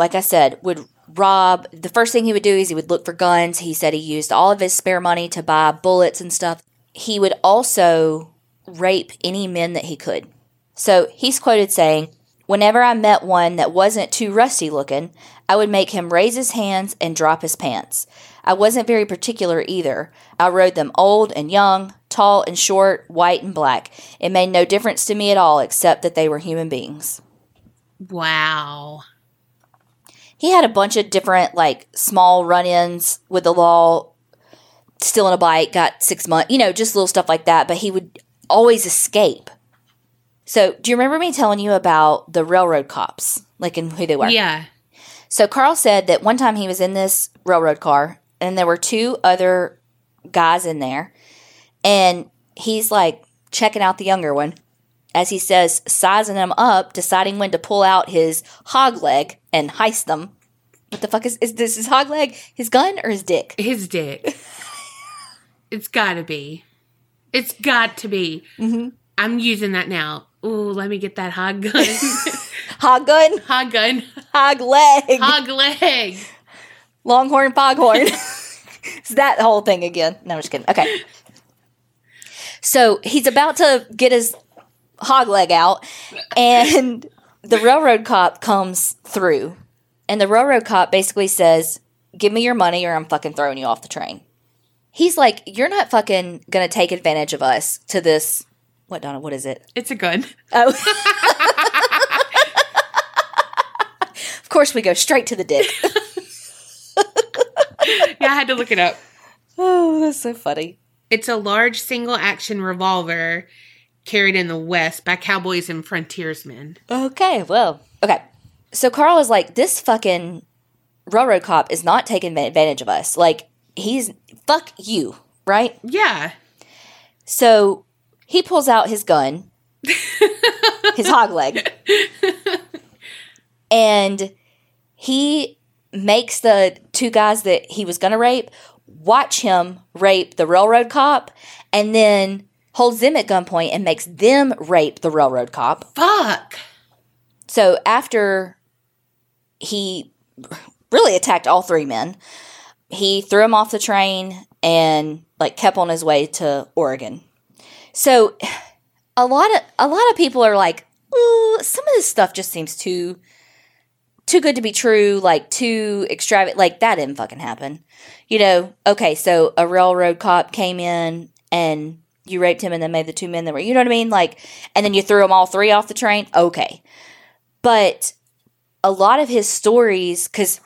like I said, would rob the first thing he would do is he would look for guns. He said he used all of his spare money to buy bullets and stuff. He would also rape any men that he could. So he's quoted saying, Whenever I met one that wasn't too rusty looking, I would make him raise his hands and drop his pants. I wasn't very particular either. I rode them old and young, tall and short, white and black. It made no difference to me at all except that they were human beings. Wow. He had a bunch of different, like, small run ins with the law, stealing a bike, got six months, you know, just little stuff like that, but he would always escape. So, do you remember me telling you about the railroad cops, like, and who they were? Yeah. So Carl said that one time he was in this railroad car and there were two other guys in there and he's like checking out the younger one as he says sizing them up deciding when to pull out his hog leg and heist them what the fuck is is this his hog leg his gun or his dick His dick. it's gotta be. It's got to be. mm-hmm. I'm using that now. Ooh, let me get that hog gun. hog gun hog gun. hog leg Hog leg. longhorn foghorn it's that whole thing again no i'm just kidding okay so he's about to get his hog leg out and the railroad cop comes through. And the railroad cop basically says give me your money or i'm fucking throwing you off the train. He's like you're not fucking gonna take advantage of us to this what donna what is it? It's a gun. oh. Of course we go straight to the dick. Yeah, I had to look it up. oh that's so funny. It's a large single action revolver carried in the West by cowboys and frontiersmen. Okay, well, okay. So Carl is like, this fucking railroad cop is not taking advantage of us. Like, he's fuck you, right? Yeah. So he pulls out his gun, his hog leg, and he makes the two guys that he was going to rape watch him rape the railroad cop and then holds them at gunpoint and makes them rape the railroad cop. Fuck. So after he really attacked all three men, he threw him off the train and like kept on his way to Oregon. So a lot of a lot of people are like, Ooh, some of this stuff just seems too too good to be true, like too extravagant. Like that didn't fucking happen. You know, okay, so a railroad cop came in and you raped him and then made the two men that were, you know what I mean? Like, and then you threw them all three off the train. Okay. But a lot of his stories, because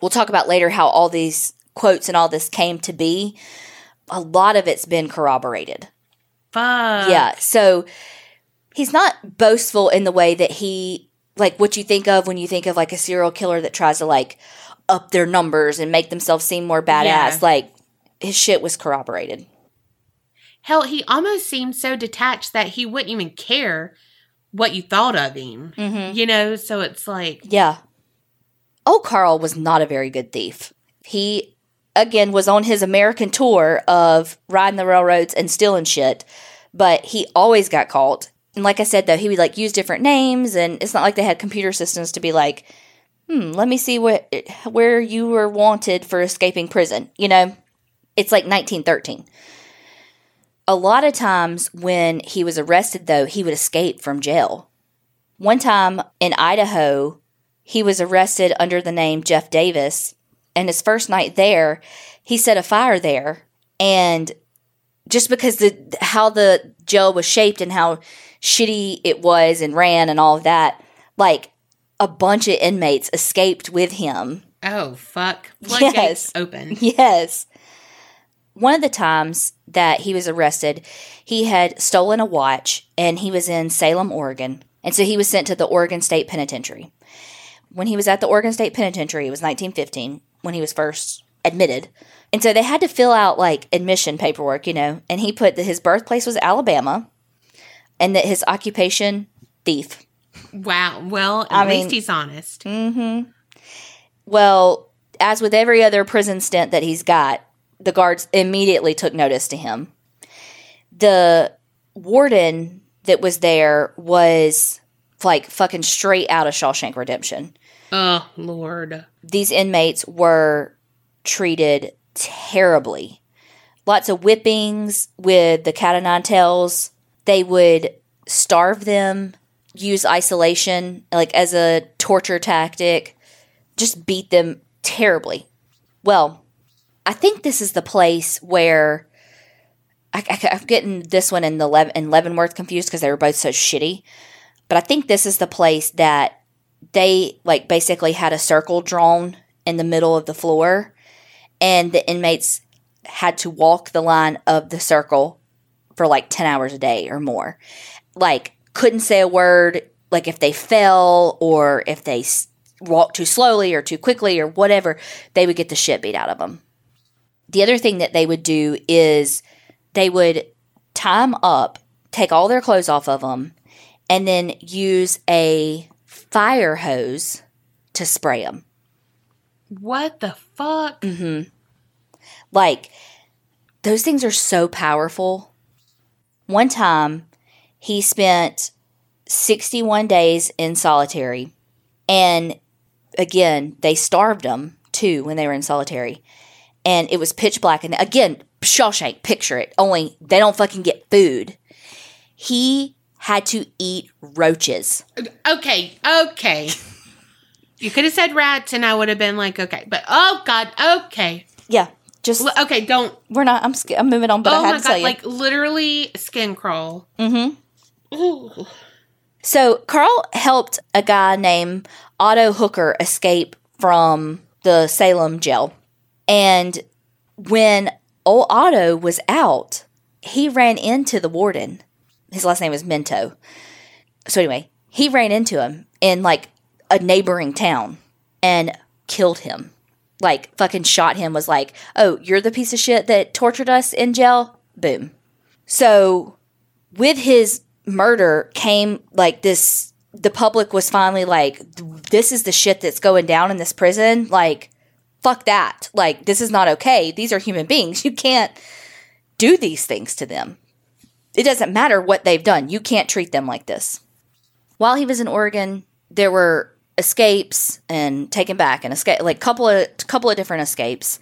we'll talk about later how all these quotes and all this came to be, a lot of it's been corroborated. Fuck. Yeah. So he's not boastful in the way that he, like what you think of when you think of like a serial killer that tries to like up their numbers and make themselves seem more badass. Yeah. Like his shit was corroborated. Hell, he almost seemed so detached that he wouldn't even care what you thought of him. Mm-hmm. You know, so it's like, Yeah. Oh, Carl was not a very good thief. He, again, was on his American tour of riding the railroads and stealing shit, but he always got caught. And like I said, though, he would like use different names, and it's not like they had computer systems to be like, hmm, let me see what where you were wanted for escaping prison. You know, it's like 1913. A lot of times when he was arrested, though, he would escape from jail. One time in Idaho, he was arrested under the name Jeff Davis. And his first night there, he set a fire there. And just because the how the jail was shaped and how shitty it was and ran and all of that, like a bunch of inmates escaped with him. oh, fuck. Floodgates Yes. open. Yes. One of the times that he was arrested, he had stolen a watch and he was in Salem, Oregon. And so he was sent to the Oregon State Penitentiary. when he was at the Oregon State Penitentiary. It was 1915 when he was first admitted. And so they had to fill out like admission paperwork, you know. And he put that his birthplace was Alabama and that his occupation, thief. Wow. Well, at I least mean- he's honest. Hmm. Well, as with every other prison stint that he's got, the guards immediately took notice to him. The warden that was there was like fucking straight out of Shawshank Redemption. Oh, Lord. These inmates were treated terribly. Lots of whippings with the cat o' nine tails. They would starve them, use isolation like as a torture tactic, just beat them terribly. Well, I think this is the place where I, am getting this one and the Lev- and Leavenworth confused because they were both so shitty. But I think this is the place that they like basically had a circle drawn in the middle of the floor, and the inmates had to walk the line of the circle for like 10 hours a day or more. Like, couldn't say a word, like if they fell or if they walked too slowly or too quickly or whatever, they would get the shit beat out of them. The other thing that they would do is they would tie 'em up, take all their clothes off of them, and then use a fire hose to spray them. What the fuck? Mm. Like, those things are so powerful. One time, he spent 61 days in solitary. And again, they starved him too when they were in solitary. And it was pitch black. And again, Shawshank, picture it. Only they don't fucking get food. He had to eat roaches. Okay, okay. You could have said rats, and I would have been like, okay. But oh god, okay, Yeah, just L- okay. Don't. we're not. I'm I'm moving on, but oh I had my to tell you. like literally skin crawl. mm-hmm. Ooh. So Carl helped a guy named Otto Hooker escape from the Salem jail. And when old Otto was out, he ran into the warden. His last name is Minto. So anyway, he ran into him in like a neighboring town and killed him. Like fucking shot him was like, "Oh, you're the piece of shit that tortured us in jail." Boom. So with his murder came like this the public was finally like this is the shit that's going down in this prison like fuck that. Like this is not okay. These are human beings. You can't do these things to them. It doesn't matter what they've done. You can't treat them like this. While he was in Oregon there were escapes and taken back and escape like couple of couple of different escapes.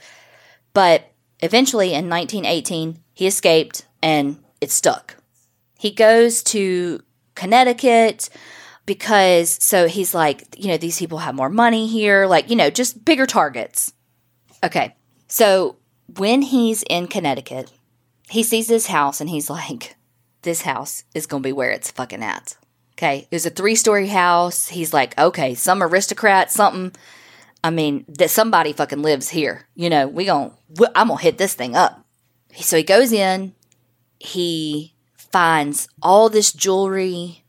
But eventually in 1918 he escaped and it stuck. He goes to Connecticut because so he's like, you know, these people have more money here, like, you know, just bigger targets. Okay. So when he's in Connecticut, he sees this house and he's like, this house is going to be where it's fucking at. Okay. It was a three story house. He's like, okay, some aristocrat, something. I mean, that somebody fucking lives here. You know, we going to, I'm gonna hit this thing up. So he goes in, he finds all this jewelry,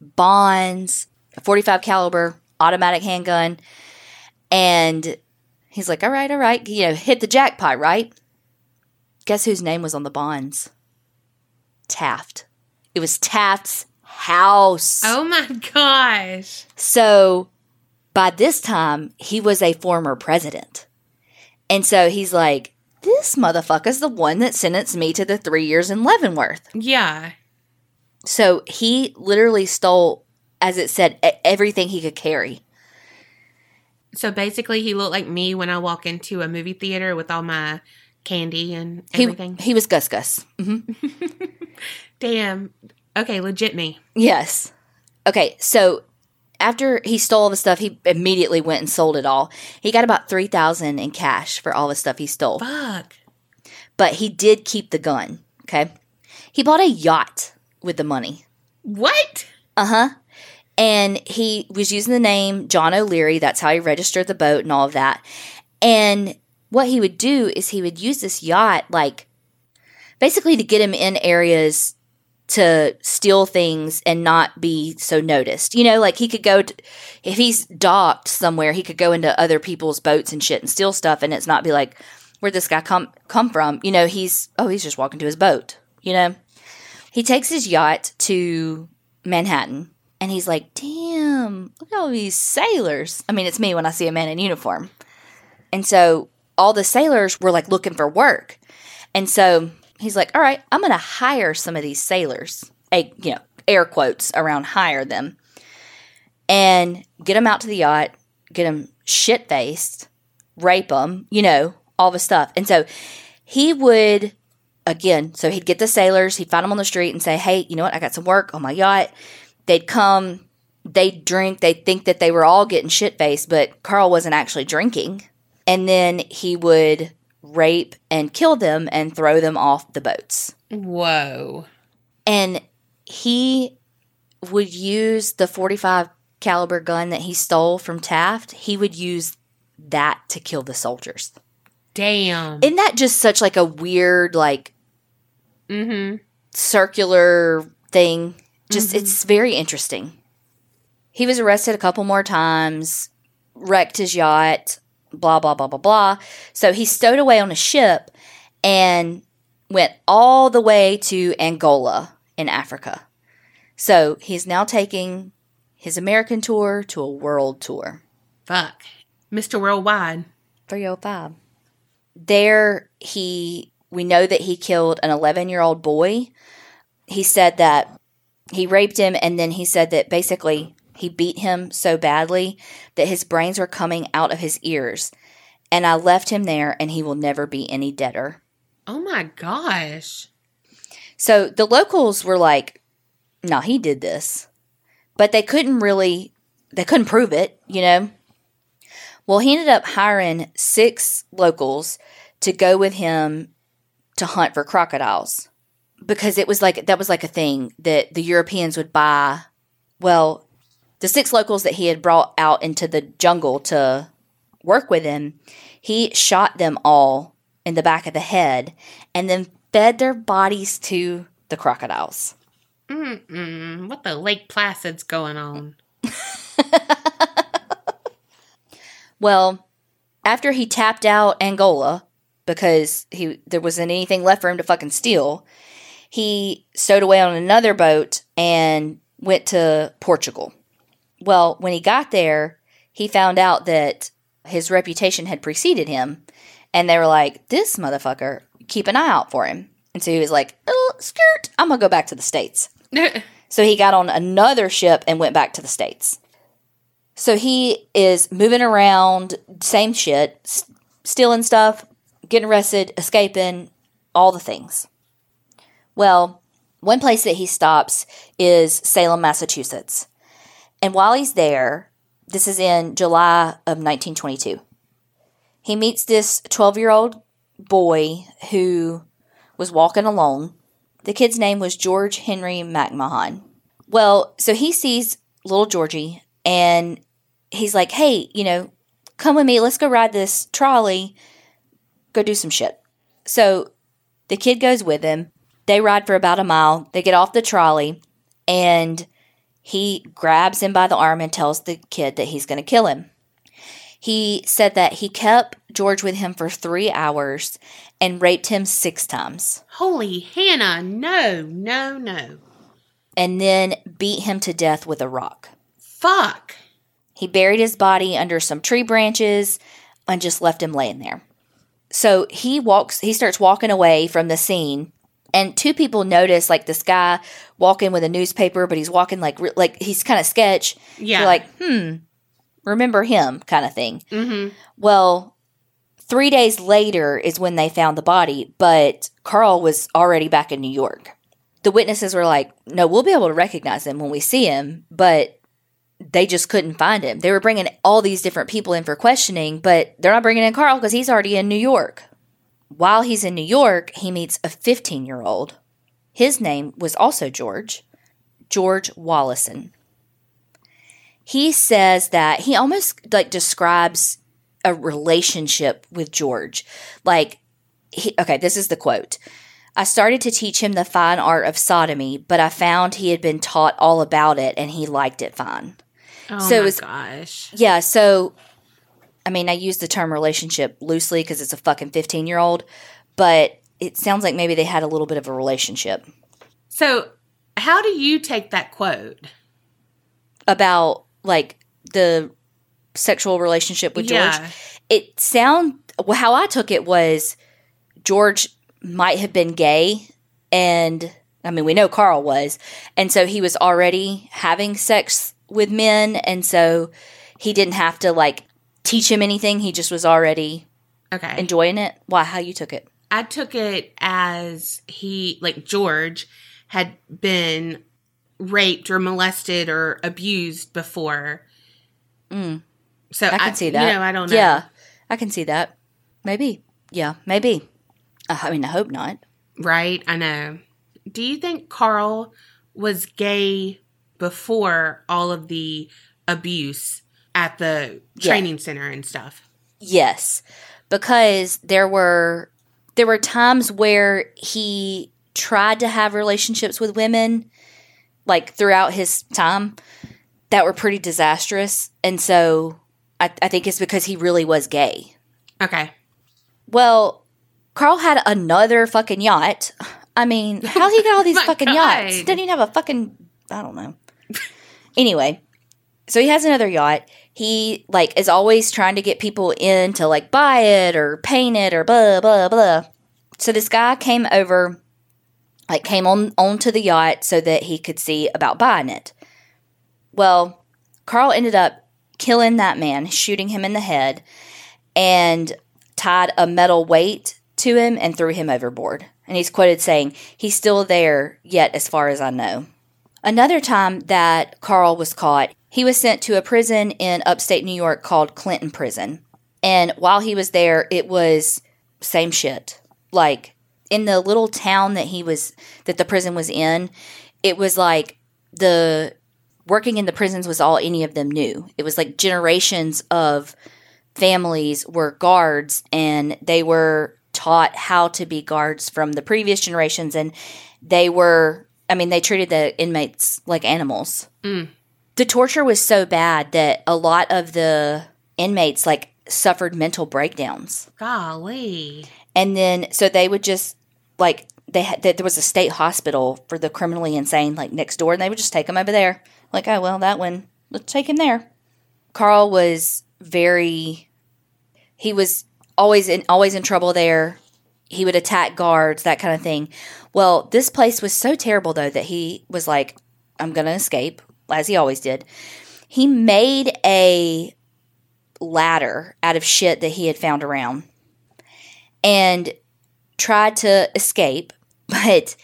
bonds, a 45 caliber automatic handgun, and he's like, "All right, all right, you know, hit the jackpot, right?" Guess whose name was on the bonds? Taft. It was Taft's house. Oh my gosh. So by this time, he was a former president. And so he's like, this motherfucker's the one that sentenced me to the three years in Leavenworth. Yeah. So he literally stole, as it said, everything he could carry. So basically, he looked like me when I walk into a movie theater with all my candy and He, everything. he was Gus Gus. hmm Damn. Okay, legit me. Yes. Okay, so after he stole all the stuff, he immediately went and sold it all. He got about 3000 in cash for all the stuff he stole. Fuck. But he did keep the gun, okay? He bought a yacht with the money. What? Uh huh. And he was using the name John O'Leary. That's how he registered the boat and all of that. And what he would do is he would use this yacht, like, basically to get him in areas to steal things and not be so noticed. You know, like he could go to, if he's docked somewhere, he could go into other people's boats and shit and steal stuff and it's not be like where'd this guy come come from? You know, he's oh, he's just walking to his boat, you know. He takes his yacht to Manhattan and he's like, "Damn, look at all these sailors." I mean, it's me when I see a man in uniform. And so all the sailors were like looking for work. And so he's like, all right, I'm going to hire some of these sailors, a, you know, air quotes around hire them, and get them out to the yacht, get them shit faced, rape them, you know, all the stuff. And so he would, again, so he'd get the sailors, he'd find them on the street and say, hey, you know what, I got some work on my yacht. They'd come, they'd drink, they'd think that they were all getting shit faced, but Carl wasn't actually drinking. And then he would rape and kill them and throw them off the boats. Whoa. And he would use the 45 caliber gun that he stole from Taft. He would use that to kill the soldiers. Damn. Isn't that just such like a weird like mm-hmm. circular thing? Just it's very interesting. He was arrested a couple more times, wrecked his yacht, blah, blah, blah, blah, blah. So he stowed away on a ship and went all the way to Angola in Africa. So he's now taking his American tour to a world tour. Fuck. Mr. Worldwide. 305. There, he, we know that he killed an 11 year old boy. He said that he raped him, and then he said that basically he beat him so badly that his brains were coming out of his ears. And I left him there, and he will never be any deader. Oh my gosh. So the locals were like, no, he did this. But they couldn't really, they couldn't prove it, you know? Well, he ended up hiring six locals to go with him to hunt for crocodiles because it was like, that was like a thing that the Europeans would buy. Well, the six locals that he had brought out into the jungle to work with him, he shot them all in the back of the head and then fed their bodies to the crocodiles. Mm-mm. What the Lake Placid's going on? Well, after he tapped out Angola because he there wasn't anything left for him to fucking steal, he stowed away on another boat and went to Portugal. Well, when he got there, he found out that his reputation had preceded him, and they were like, "This motherfucker, keep an eye out for him." And so he was like, oh, "Skirt, I'm gonna go back to the states." So he got on another ship and went back to the states. So he is moving around, same shit, s- stealing stuff, getting arrested, escaping, all the things. Well, one place that he stops is Salem, Massachusetts. And while he's there, this is in July of 1922, he meets this 12 year old boy who was walking alone. The kid's name was George Henry McMahon. Well, so he sees little Georgie and he's like, hey, you know, come with me. Let's go ride this trolley, go do some shit. So the kid goes with him. They ride for about a mile. They get off the trolley and he grabs him by the arm and tells the kid that he's going to kill him. He said that he kept George with him for three hours and raped him six times Holy Hannah. No, no, no. and then beat him to death with a rock. Fuck. He buried his body under some tree branches and just left him laying there. So he walks, he starts walking away from the scene, and two people notice like this guy walking with a newspaper, but he's walking like like he's kind of sketch. Yeah. You're like, hmm, remember him, kind of thing. Mm-hmm. Well, three days later is when they found the body, but Carl was already back in New York. The witnesses were like, no, we'll be able to recognize him when we see him, but they just couldn't find him. They were bringing all these different people in for questioning, but they're not bringing in Carl because he's already in New York. While he's in New York, he meets a 15 year old. His name was also George, George Wallison. He says that he almost like describes a relationship with George. Like, he, okay, this is the quote. I started to teach him the fine art of sodomy, but I found he had been taught all about it and he liked it fine. Oh So my it's- gosh. Yeah, so I mean, I use the term relationship loosely because it's a fucking 15 year old, but it sounds like maybe they had a little bit of a relationship So, how do you take that quote? about like the sexual relationship with George. Yeah. It sound well, how I took it was George might have been gay and I mean we know Carl was and so he was already having sex with men and so he didn't have to like teach him anything he just was already Okay. enjoying it. Why how you took it? I took it as he, like George, had been raped or molested or abused before. Mm. So I can see that. You know, I don't know. Yeah. I can see that. Maybe. Yeah, maybe. Uh, I mean, I hope not. Right? I know. Do you think Carl was gay before all of the abuse at the Yeah. training center and stuff? Yes, because there were there were times where he tried to have relationships with women like throughout his time that were pretty disastrous and so I, I think it's because he really was gay Okay. well carl had another fucking yacht i mean how he got all these fucking God. yachts didn't even have a fucking i don't know anyway so he has another yacht. He like is always trying to get people in to like buy it or paint it or blah blah blah. So this guy came over like came on onto the yacht so that he could see about buying it. Well carl ended up killing that man shooting him in the head and tied a metal weight to him and threw him overboard. And he's quoted saying he's still there yet as far as i know Another time that Carl was caught, he was sent to a prison in upstate New York called Clinton Prison. And while he was there, it was same shit. Like in the little town that he was that the prison was in, it was like the working in the prisons was all any of them knew. It was like generations of families were guards and they were taught how to be guards from the previous generations and they were I mean they treated the inmates like animals. Mm. The torture was so bad that a lot of the inmates like suffered mental breakdowns. Golly. And then so they would just like they had there was a state hospital for the criminally insane like next door and they would just take them over there. Like, oh well, that one, let's take him there. Carl was very he was always in always in trouble there. He would attack guards, that kind of thing. Well, this place was so terrible though that he was like, I'm gonna escape, as he always did. He made a ladder out of shit that he had found around and tried to escape, but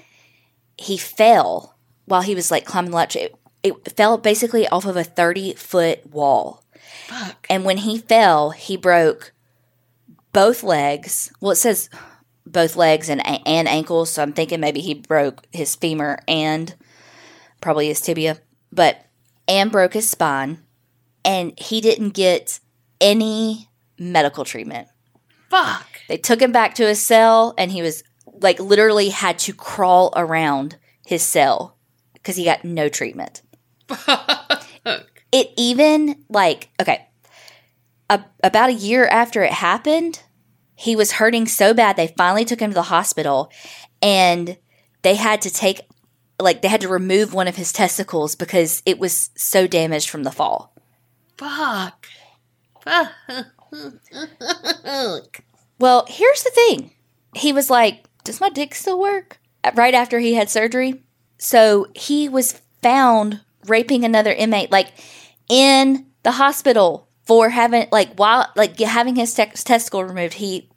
he fell while he was like climbing the ladder. It, it fell basically off of a 30 foot wall. Fuck. And when he fell, he broke both legs. Well, it says both legs and and ankles, so I'm thinking maybe he broke his femur and probably his tibia, but and broke his spine. And he didn't get any medical treatment. Fuck. They took him back to his cell, and he was like literally had to crawl around his cell because he got no treatment. Fuck. It even like okay, a, about a year after it happened, he was hurting so bad they finally took him to the hospital, and they had to take like they had to remove one of his testicles because it was so damaged from the fall. Fuck. Fuck. Well, here's the thing. He was like, Does my dick still work? Right after he had surgery. So he was found raping another inmate, like in the hospital for having, like, while, like, having his te- testicle removed, he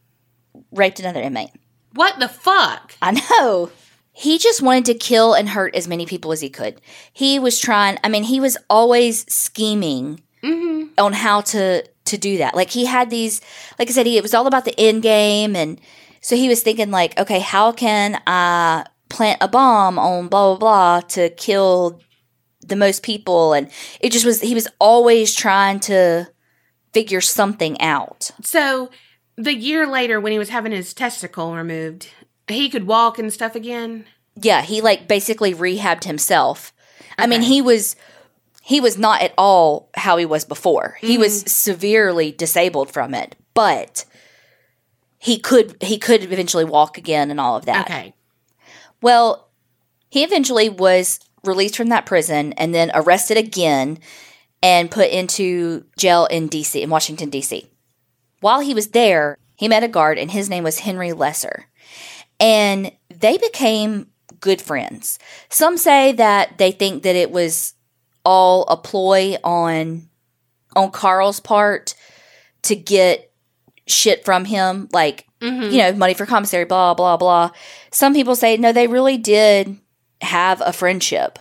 raped another inmate. What the fuck? I know. He just wanted to kill and hurt as many people as he could. He was trying, I mean, he was always scheming Mm-hmm. on how to to do that. Like he had these, like I said, he, it was all about the end game, and so he was thinking like, okay, how can I plant a bomb on blah blah blah to kill the most people? And it just was he was always trying to figure something out. So, the year later, when he was having his testicle removed, He could walk and stuff again. Yeah, he like basically rehabbed himself. I mean, he was he was not at all how he was before. He was Mm-hmm. severely disabled from it, but he could he could eventually walk again and all of that. Okay. Well, he eventually was released from that prison and then arrested again and put into jail in DC, in Washington, DC. While he was there, he met a guard and his name was Henry Lesser. And they became good friends. Some say that they think that it was all a ploy on on Carl's part to get shit from him, like Mhm. you know, money for commissary, blah, blah, blah. Some people say, no, they really did have a friendship.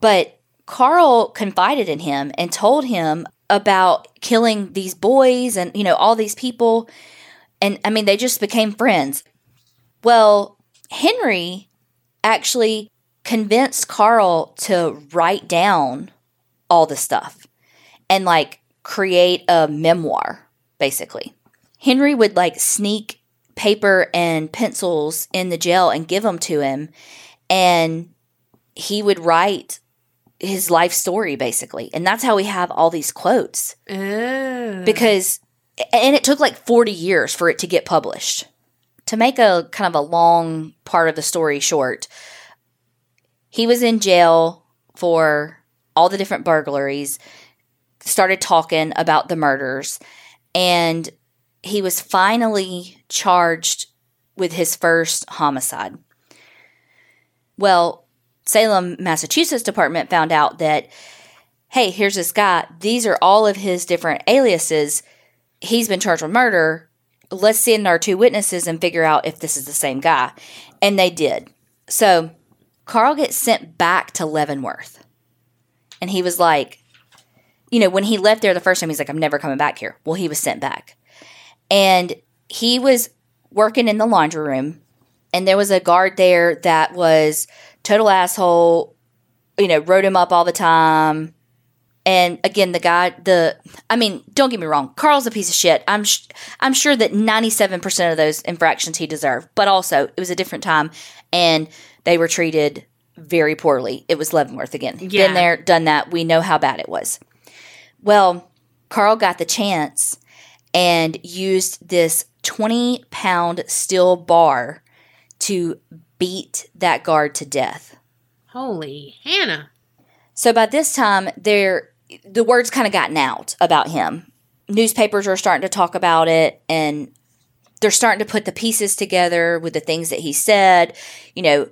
But Carl confided in him and told him about killing these boys and, you know, all these people. And I mean, they just became friends. Well, Henry actually convinced Carl to write down all the stuff and like create a memoir, basically. Henry would like sneak paper and pencils in the jail and give them to him and he would write his life story basically. And that's how we have all these quotes. Oh. because and it took like 40 years for it to get published. To make a kind of a long part of the story short he was in jail for all the different burglaries started talking about the murders and he was finally charged with his first homicide. Well salem massachusetts department found out that hey here's this guy these are all of his different aliases he's been charged with murder. Let's send our two witnesses and figure out if this is the same guy. And they did. So Carl gets sent back to Leavenworth. And he was like, you know, when he left there the first time, he's like, I'm never coming back here. Well, he was sent back. And he was working in the laundry room. And there was a guard there that was total asshole, you know, wrote him up all the time. And again, the guy, the I mean, don't get me wrong, Carl's a piece of shit. I'm sh- I'm sure that 97% of those infractions he deserved, but also it was a different time and they were treated very poorly. It was Leavenworth again. Yeah. Been there, done that. We know how bad it was. Well, Carl got the chance and used this 20 pound steel bar to beat that guard to death. Holy Hannah. So by this time, there the word's kind of gotten out about him. Newspapers are starting to talk about it, and they're starting to put the pieces together with the things that he said. You know,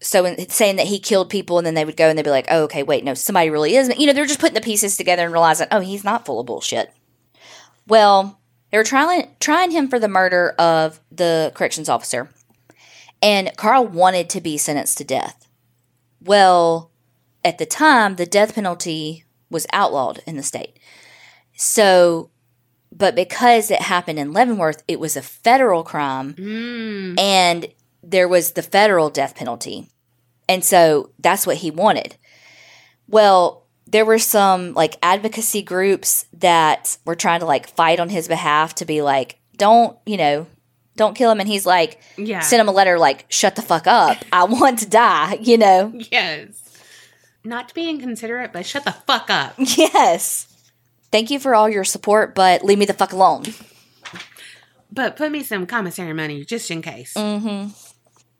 so in, saying that he killed people, and then they would go and they'd be like, "Oh, okay, wait, no, somebody really is." You know, they're just putting the pieces together and realizing, "Oh, he's not full of bullshit." Well, they were trying trying him for the murder of the corrections officer, and Carl wanted to be sentenced to death. Well, at the time, the death penalty was outlawed in the state. So, but because it happened in Leavenworth, it was a federal crime Mm. and there was the federal death penalty. And so that's what he wanted. Well, there were some like advocacy groups that were trying to like fight on his behalf to be like, don't, you know, don't kill him. And he's like, Yeah. sent him a letter like, shut the fuck up. I want to die, you know? yes. Not to be inconsiderate, but shut the fuck up. Yes. Thank you for all your support, but leave me the fuck alone. But put me some commissary money just in case. Mm-hmm.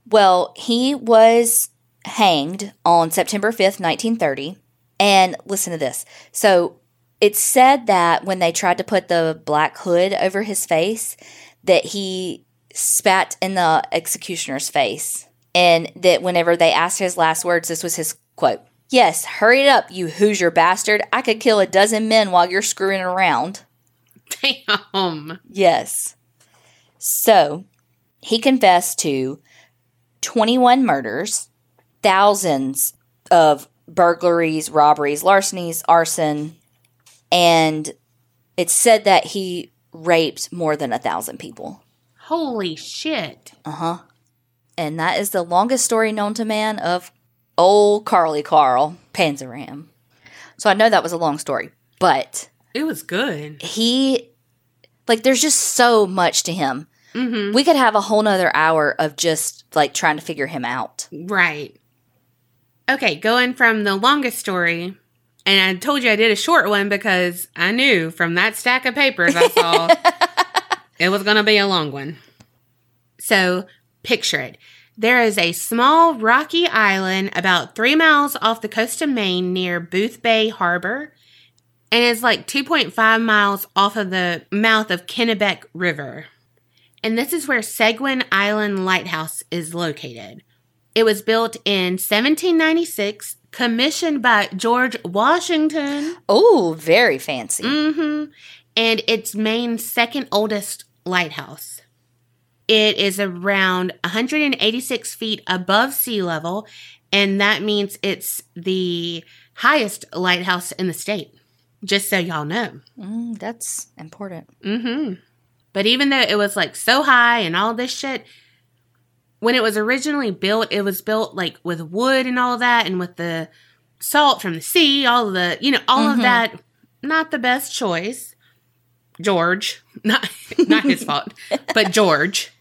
Well, he was hanged on September 5th, 1930. And listen to this. So it's said that when they tried to put the black hood over his face, that he spat in the executioner's face. And that whenever they asked his last words, this was his quote Yes, hurry it up, you Hoosier bastard. I could kill a dozen men while you're screwing around. Damn. Yes. So he confessed to 21 murders, thousands of burglaries, robberies, larcenies, arson, and it's said that he raped more than a thousand people. Holy shit. Uh huh. And that is the longest story known to man of old Carly Carl Panzram. So I know that was a long story, but It was good. he like there's just so much to him Mm-hmm. We could have a whole nother hour of just like trying to figure him out. Right. Okay, going from the longest story, and I told you I did a short one because I knew from that stack of papers I saw it was going to be a long one. So, picture it. There is a small rocky island about three miles off the coast of Maine near Boothbay Harbor, and it's like 2.5 miles off of the mouth of Kennebec River. And this is where Seguin Island Lighthouse is located. It was built in 1796, commissioned by George Washington. Oh, very fancy. hmm And it's Maine's second oldest lighthouse. It is around 186 feet above sea level, and that means it's the highest lighthouse in the state. Just so y'all know. Mm, that's important. Mm-hmm. But even though it was like so high and all this shit, when it was originally built, it was built like with wood and all that, and with the salt from the sea, all of the, you know, all of Mhm. that. Not the best choice. George, not not his fault, but George.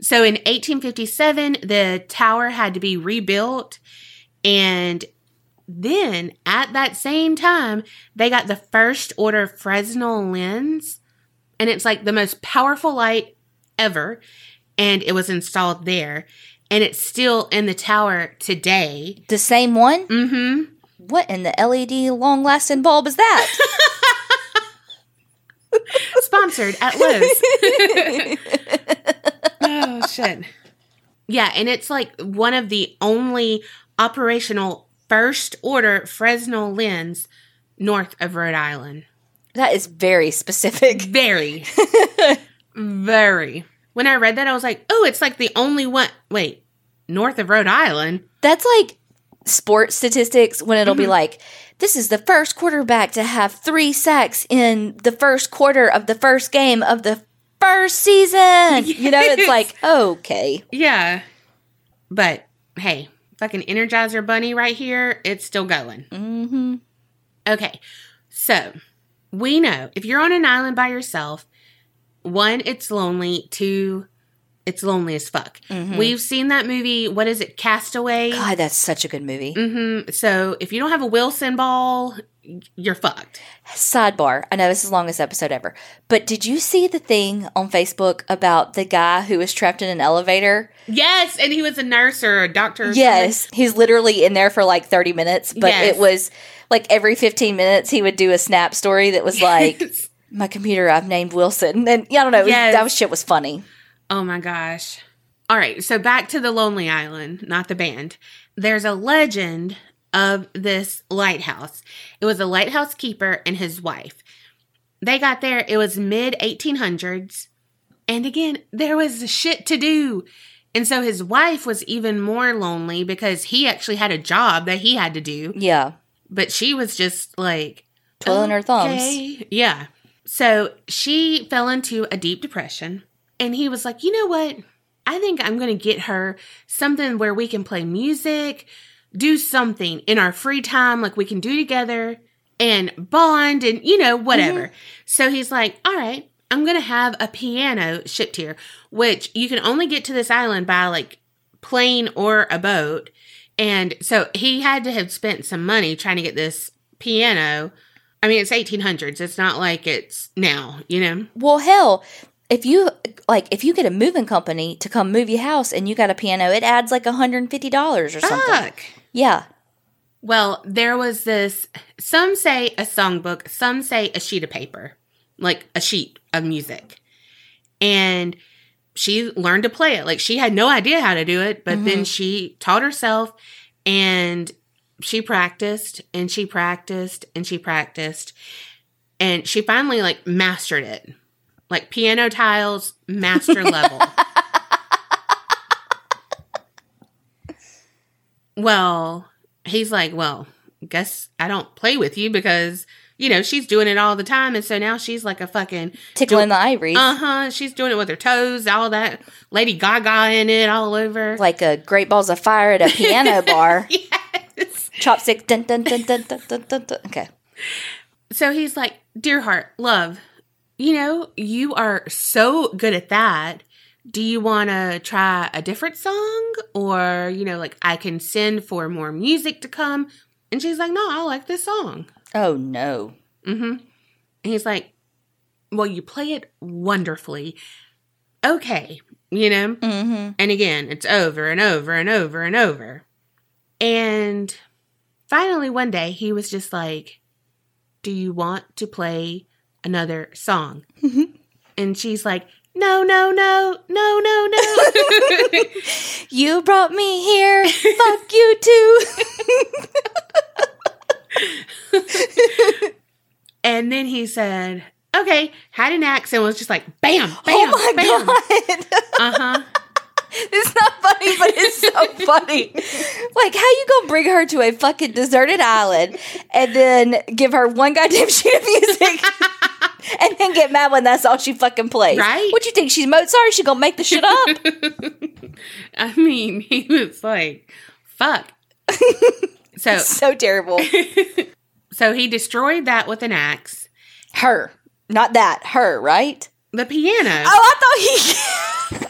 So in 1857, the tower had to be rebuilt, and then at that same time, they got the first order Fresnel lens, and it's like the most powerful light ever, and it was installed there, and it's still in the tower today. The same one? Mm-hmm. What in the LED long lasting bulb is that? Sponsored at Lowe's. oh shit. Yeah, and it's like one of the only operational first order Fresnel lens north of Rhode Island. that is very specific. Very. very. When I read that, I was like, oh, it's like the only one. Wait, north of Rhode Island? That's like sports statistics when it'll be Mm-hmm. like, this is the first quarterback to have three sacks in the first quarter of the first game of the first season. You know, it's like, okay. Yeah. But hey, fucking Energizer Bunny right here, it's still going. hmm Okay, so we know if you're on an island by yourself, one, it's lonely. Two, it's lonely as fuck. Mhm. We've seen that movie. What is it? Castaway. God, that's such a good movie. hmm So if you don't have a Wilson ball, you're fucked. Sidebar. I know this is the longest episode ever, but did you see the thing on Facebook about the guy who was trapped in an elevator? Yes, and he was a nurse or a doctor. or something. Yes, he's literally in there for like 30 minutes, but Yes. it was like every 15 minutes he would do a snap story that was like, Yes. My computer I've named Wilson. And yeah, I don't know, Yes. that was, shit was funny. Oh my gosh. All right, so back to the Lonely Island, not the band. There's a legend of this lighthouse. It was a lighthouse keeper and his wife. They got there, it was mid 1800s. And again, there was shit to do. And so his wife was even more lonely because he actually had a job that he had to do, Yeah. but she was just like Twiddling her thumbs. Yeah. So she fell into a deep depression, and he was like, you know what? I think I'm going to get her something where we can play music, do something in our free time, like we can do together and bond and, you know, mm-hmm. whatever. So he's like, all right, I'm going to have a piano shipped here, which you can only get to this island by like plane or a boat. And so he had to have spent some money trying to get this piano. I mean, it's 1800s. It's not like it's now, you know? Well, hell, if you like, if you get a moving company to come move your house and you got a piano, it adds like $150 or something. Fuck. Yeah. Well, there was this, some say a songbook, some say a sheet of paper, like a sheet of music. And she learned to play it. Like she had no idea how to do it, but then mm-hmm. she taught herself and she practiced and she practiced and she practiced. And she finally like mastered it. Like piano tiles, master level. well, he's like, well, guess I don't play with you because, you know, she's doing it all the time. And so now she's like a fucking, Tickling the ivories. uh huh, she's doing it with her toes, all that Lady Gaga in it all over. like a great balls of fire at a piano bar. yes. Chopstick. Dun, dun, dun, dun, dun, dun, dun, dun. Okay. So he's like, Dear heart, love, you know, you are so good at that. Do you want to try a different song? Or, you know, like I can send for more music to come? And she's like, no, I like this song. Oh no. Mm-hmm. And he's like, well, you play it wonderfully. Okay, you know? Mm-hmm. And again, it's over and over and over and over. And finally, one day, he was just like, Do you want to play another song? and she's like, No, no, no, no, no, no. You brought me here. Fuck you too. and then he said, Okay, had an axe and was just like, Bam, bam, oh my bam. god. Uh huh. It's not funny, but it's so funny. Like, how you gonna bring her to a fucking deserted island and then give her one goddamn sheet of music and then get mad when that's all she fucking plays? Right? What you think? She's Mozart? She gonna make the shit up? I mean, he was like, Fuck. so, so terrible. so he destroyed that with an axe. Her, not that. Her, right? The piano. Oh, I thought he.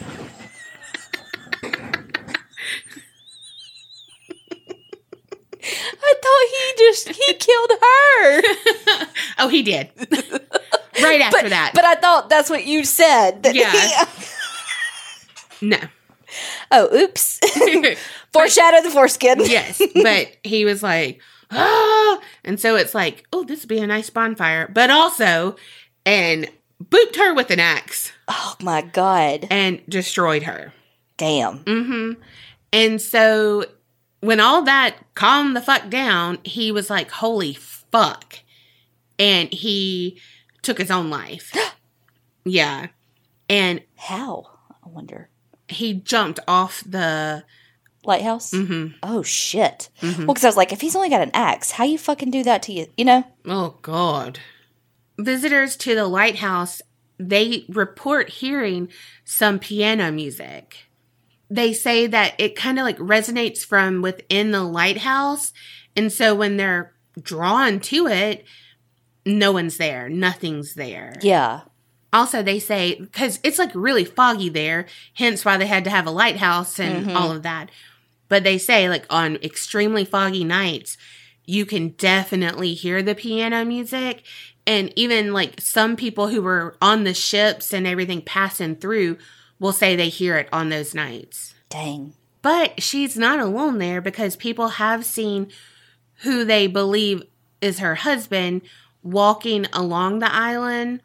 I thought he just he killed her. oh, he did. right after but, that. But I thought that's what you said. that Yeah. he- no. oh, oops. Foreshadow the foreskin. yes. But he was like, ah. And so it's like, oh, this would be a nice bonfire. But also, and booped her with an axe Oh my god. and destroyed her. Damn. Mm-hmm. And so when all that calmed the fuck down, he was like, holy fuck. And he took his own life. yeah. And How? I wonder. he jumped off the. Lighthouse? hmm Oh shit. Mhm. Well, because I was like, if he's only got an axe, how you fucking do that to you? You know? Oh, God. Visitors to the lighthouse, they report hearing some piano music. They say that it kind of like resonates from within the lighthouse. And so when they're drawn to it, no one's there, nothing's there. Yeah. Also, they say because it's like really foggy there, hence why they had to have a lighthouse and Mhm. all of that. But they say, like, on extremely foggy nights, you can definitely hear the piano music. And even like some people who were on the ships and everything passing through will say they hear it on those nights. Dang. But she's not alone there because people have seen who they believe is her husband walking along the island,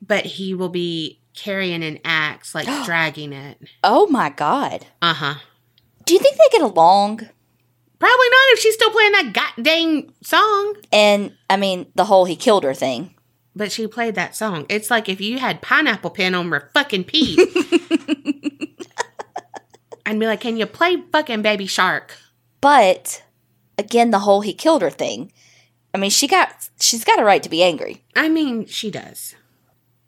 but he will be carrying an axe, like dragging it. Oh my god. Uh huh. Do you think they get along? Probably not if she's still playing that goddamn song. And I mean, the whole he killed her thing. But she played that song. It's like if you had pineapple pen on her fucking pee. I'd be like, can you play fucking Baby Shark? But again, the whole he killed her thing. I mean, she got she's got a right to be angry. I mean, she does.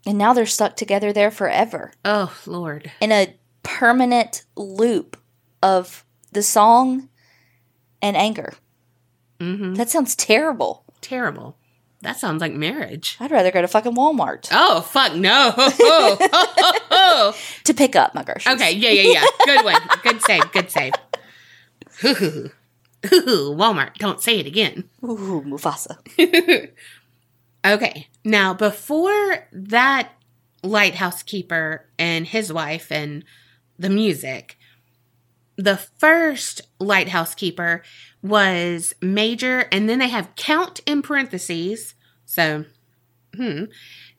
And now they're stuck together there forever Oh, Lord. in a permanent loop of the song and anger. Mm-hmm. That sounds terrible. Terrible. That sounds like marriage. I'd rather go to fucking Walmart Oh, fuck no. to pick up my groceries. okay, yeah, yeah, yeah. Good one. Good save. Good save. Walmart. Don't say it again. Ooh, Mufasa. Okay. Now, before that lighthouse keeper and his wife and the music, the first lighthouse keeper was Major, and then they have Count in parentheses. So, hmm,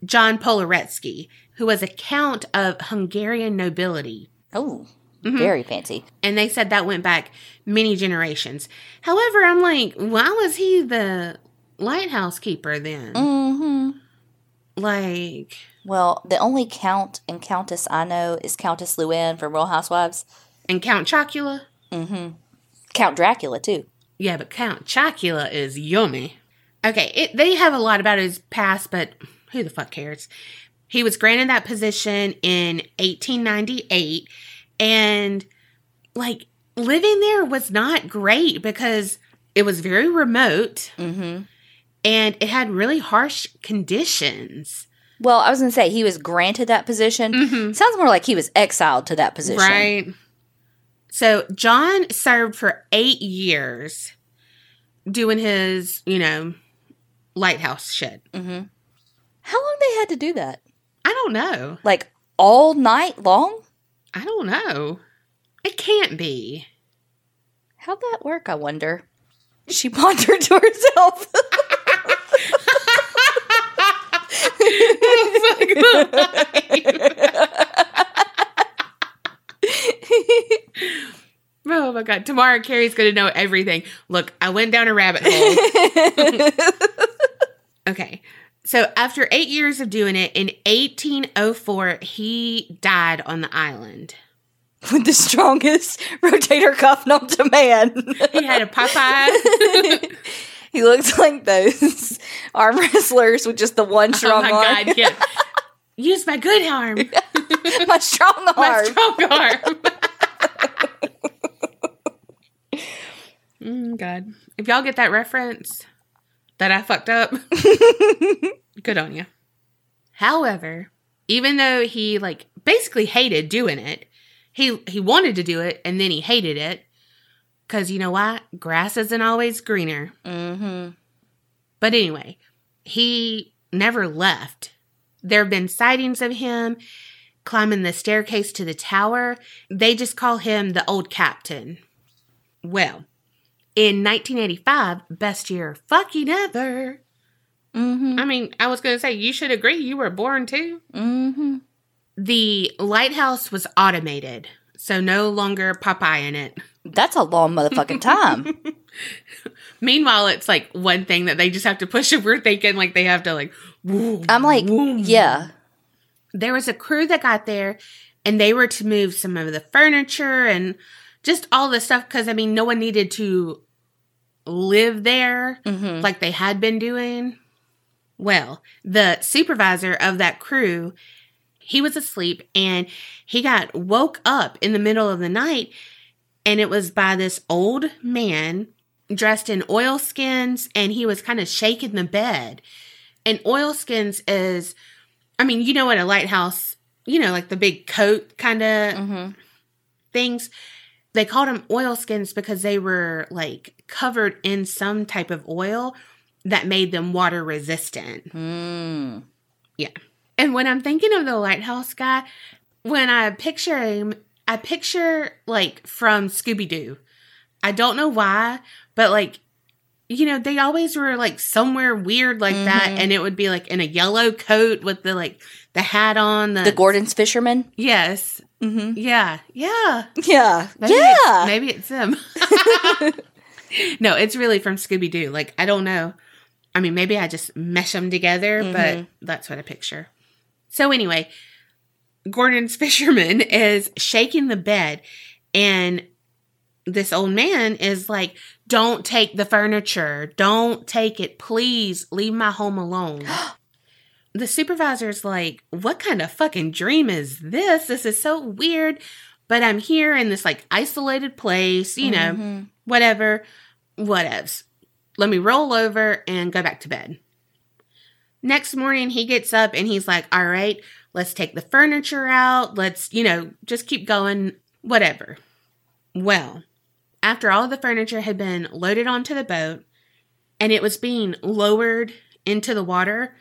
John Polereczky, who was a count of Hungarian nobility. Oh, Mhm. very fancy. And they said that went back many generations. However, I'm like, why was he the lighthouse keeper then? hmm Like, Well, the only count and countess I know is Countess Luann from Real Housewives. And Count Chocula? hmm Count Dracula too. Yeah, but Count Chocula is yummy. Okay, it, they have a lot about his past, but who the fuck cares? He was granted that position in 1898, and like living there was not great because it was very remote hmm and it had really harsh conditions. Well, I was going to say he was granted that position. Sounds more like he was exiled to that position. Right. So John served for eight years doing his, you know, lighthouse shit. Mm-hmm. How long they had to do that? I don't know. Like all night long? I don't know. It can't be. How'd that work, I wonder? She pondered to herself. Oh my god. Tomorrow Kerri's gonna know everything. Look, I went down a rabbit hole. okay. So after eight years of doing it, in 1804, he died on the island. With the strongest rotator cuff known to man. He had a Popeye. he looks like those arm wrestlers with just the one oh strong my arm. god, yeah. Use my good arm. My strong arm. My strong arm. Mm, God. If y'all get that reference that I fucked up, good on you. However, even though he like basically hated doing it, he he wanted to do it and then he hated it cuz you know why? Grass isn't always greener. mm-hmm. But anyway, he never left. There have been sightings of him climbing the staircase to the tower. They just call him the old captain. Well, in 1985, best year fucking ever. Mm-hmm. I mean, I was going to say, you should agree, you were born too. Mm-hmm. The lighthouse was automated, so no longer Popeye in it. That's a long motherfucking time. Meanwhile, it's like one thing that they just have to push if we're thinking like they have to like. I'm like, yeah. There was a crew that got there and they were to move some of the furniture and just all the stuff because I mean, no one needed to live there Mm-hmm. like they had been doing. Well, the supervisor of that crew, he was asleep and he got woke up in the middle of the night and it was by this old man dressed in oilskins and he was kind of shaking the bed. And oilskins is I mean, you know what a lighthouse, you know, like the big coat kind of Mm-hmm. things. They called them oilskins because they were like covered in some type of oil that made them water resistant. Mm. Yeah. And when I'm thinking of the lighthouse guy, when I picture him, I picture like from Scooby Doo. I don't know why, but like, you know, they always were like somewhere weird like that, Mhm. and it would be like in a yellow coat with the like the hat on. The, The Gorton's fisherman. yes, Mm-hmm. yeah, yeah, Yeah. Maybe yeah. it's, maybe it's him. no, it's really from Scooby Doo. Like I don't know. I mean, maybe I just mesh them together, but Mhm. that's what I picture. So anyway, Gorton's fisherman is shaking the bed, and this old man is like, "Don't take the furniture. Don't take it, please. Leave my home alone." the supervisor's like, "What kind of fucking dream is this? This is so weird." But I'm here in this like isolated place, you know, Mhm. whatever, whatevs. Let me roll over and go back to bed. Next morning, he gets up and he's like, All right, let's take the furniture out. Let's, you know, just keep going, whatever. Well, after all the furniture had been loaded onto the boat and it was being lowered into the water,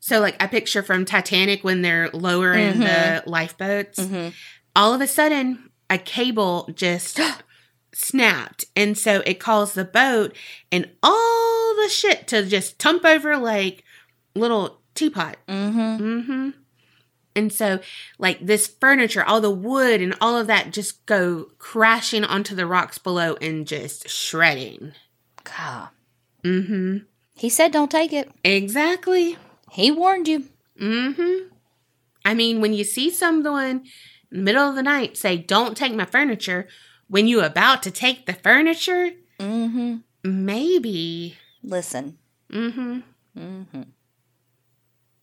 so like I picture from Titanic when they're lowering the lifeboats, Mhm. all of a sudden a cable just snapped. And so it caused the boat and all the shit to just tump over like little teapot. Mhm. mm-hmm and so like this furniture all the wood and all of that just go crashing onto the rocks below and just shredding God. mm-hmm He said don't take it. exactly He warned you. Mm-hmm. I mean, when you see someone in the middle of the night say, Don't take my furniture, when you about to take the furniture, Mm-hmm. maybe. Listen. Mm-hmm. Mm-hmm.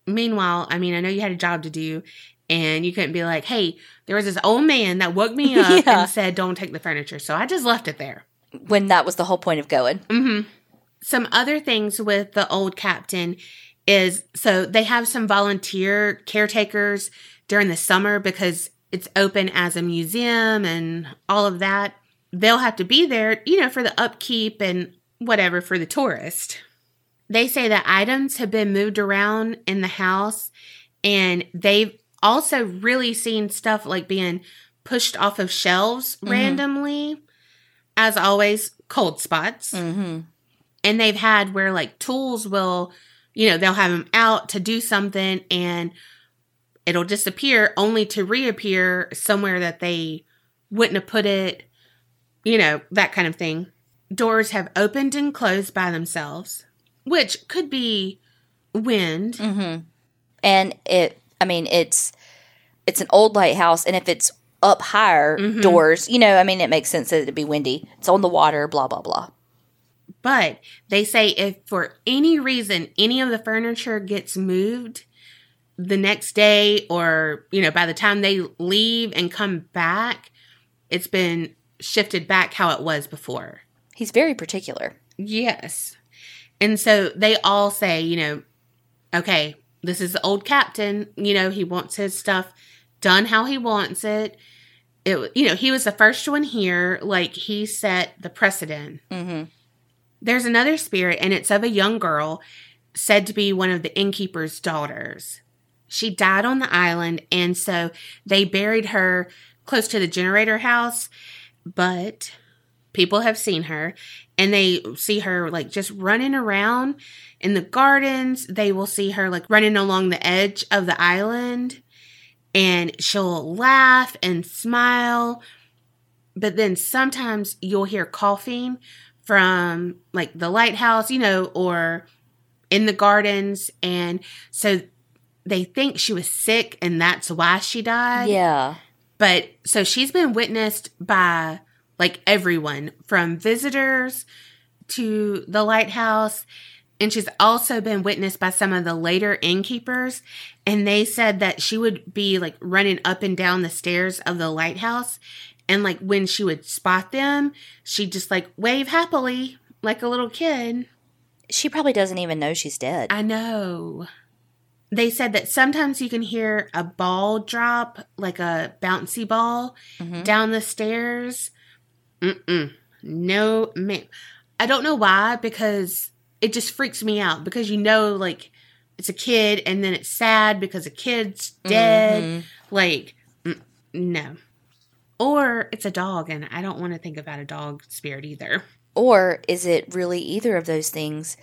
Meanwhile, I mean, I know you had a job to do, and you couldn't be like, Hey, there was this old man that woke me up Yeah. and said, Don't take the furniture. So I just left it there. When that was the whole point of going. Mm-hmm. Some other things with the old captain is so they have some volunteer caretakers during the summer because it's open as a museum and all of that. They'll have to be there, you know, for the upkeep and whatever for the tourist. They say that items have been moved around in the house and they've also really seen stuff like being pushed off of shelves randomly. As always, cold spots. Mm-hmm. And they've had where like tools will, you know, they'll have them out to do something and it'll disappear only to reappear somewhere that they wouldn't have put it, you know, that kind of thing. Doors have opened and closed by themselves, which could be wind. Mm-hmm. And it, I mean, it's it's an old lighthouse, and if it's up higher Mhm. doors, you know, I mean, it makes sense that it'd be windy. It's on the water, blah blah blah. But they say if for any reason any of the furniture gets moved the next day or, you know, by the time they leave and come back, it's been shifted back how it was before. He's very particular. Yes. And so they all say, you know, okay, this is the old captain, you know, he wants his stuff done how he wants it. It you know, he was the first one here, like he set the precedent. Mm-hmm. There's another spirit, and it's of a young girl said to be one of the innkeeper's daughters. She died on the island, and so they buried her close to the generator house. But people have seen her, and they see her like just running around in the gardens. They will see her like running along the edge of the island, and she'll laugh and smile. But then sometimes you'll hear coughing from like the lighthouse, you know, or in the gardens. And so they think she was sick and that's why she died. Yeah. But so she's been witnessed by like everyone from visitors to the lighthouse. And she's also been witnessed by some of the later innkeepers. And they said that she would be like running up and down the stairs of the lighthouse. And like when she would spot them, she'd just like wave happily like a little kid. She probably doesn't even know she's dead. I know. They said that sometimes you can hear a ball drop, like a bouncy ball, Mhm. down the stairs. Mm-mm. No, man. I don't know why, because it just freaks me out. Because you know, like, it's a kid, and then it's sad because a kid's dead. Mhm. Like, mm, no. Or it's a dog, and I don't want to think about a dog spirit either. Or is it really either of those things,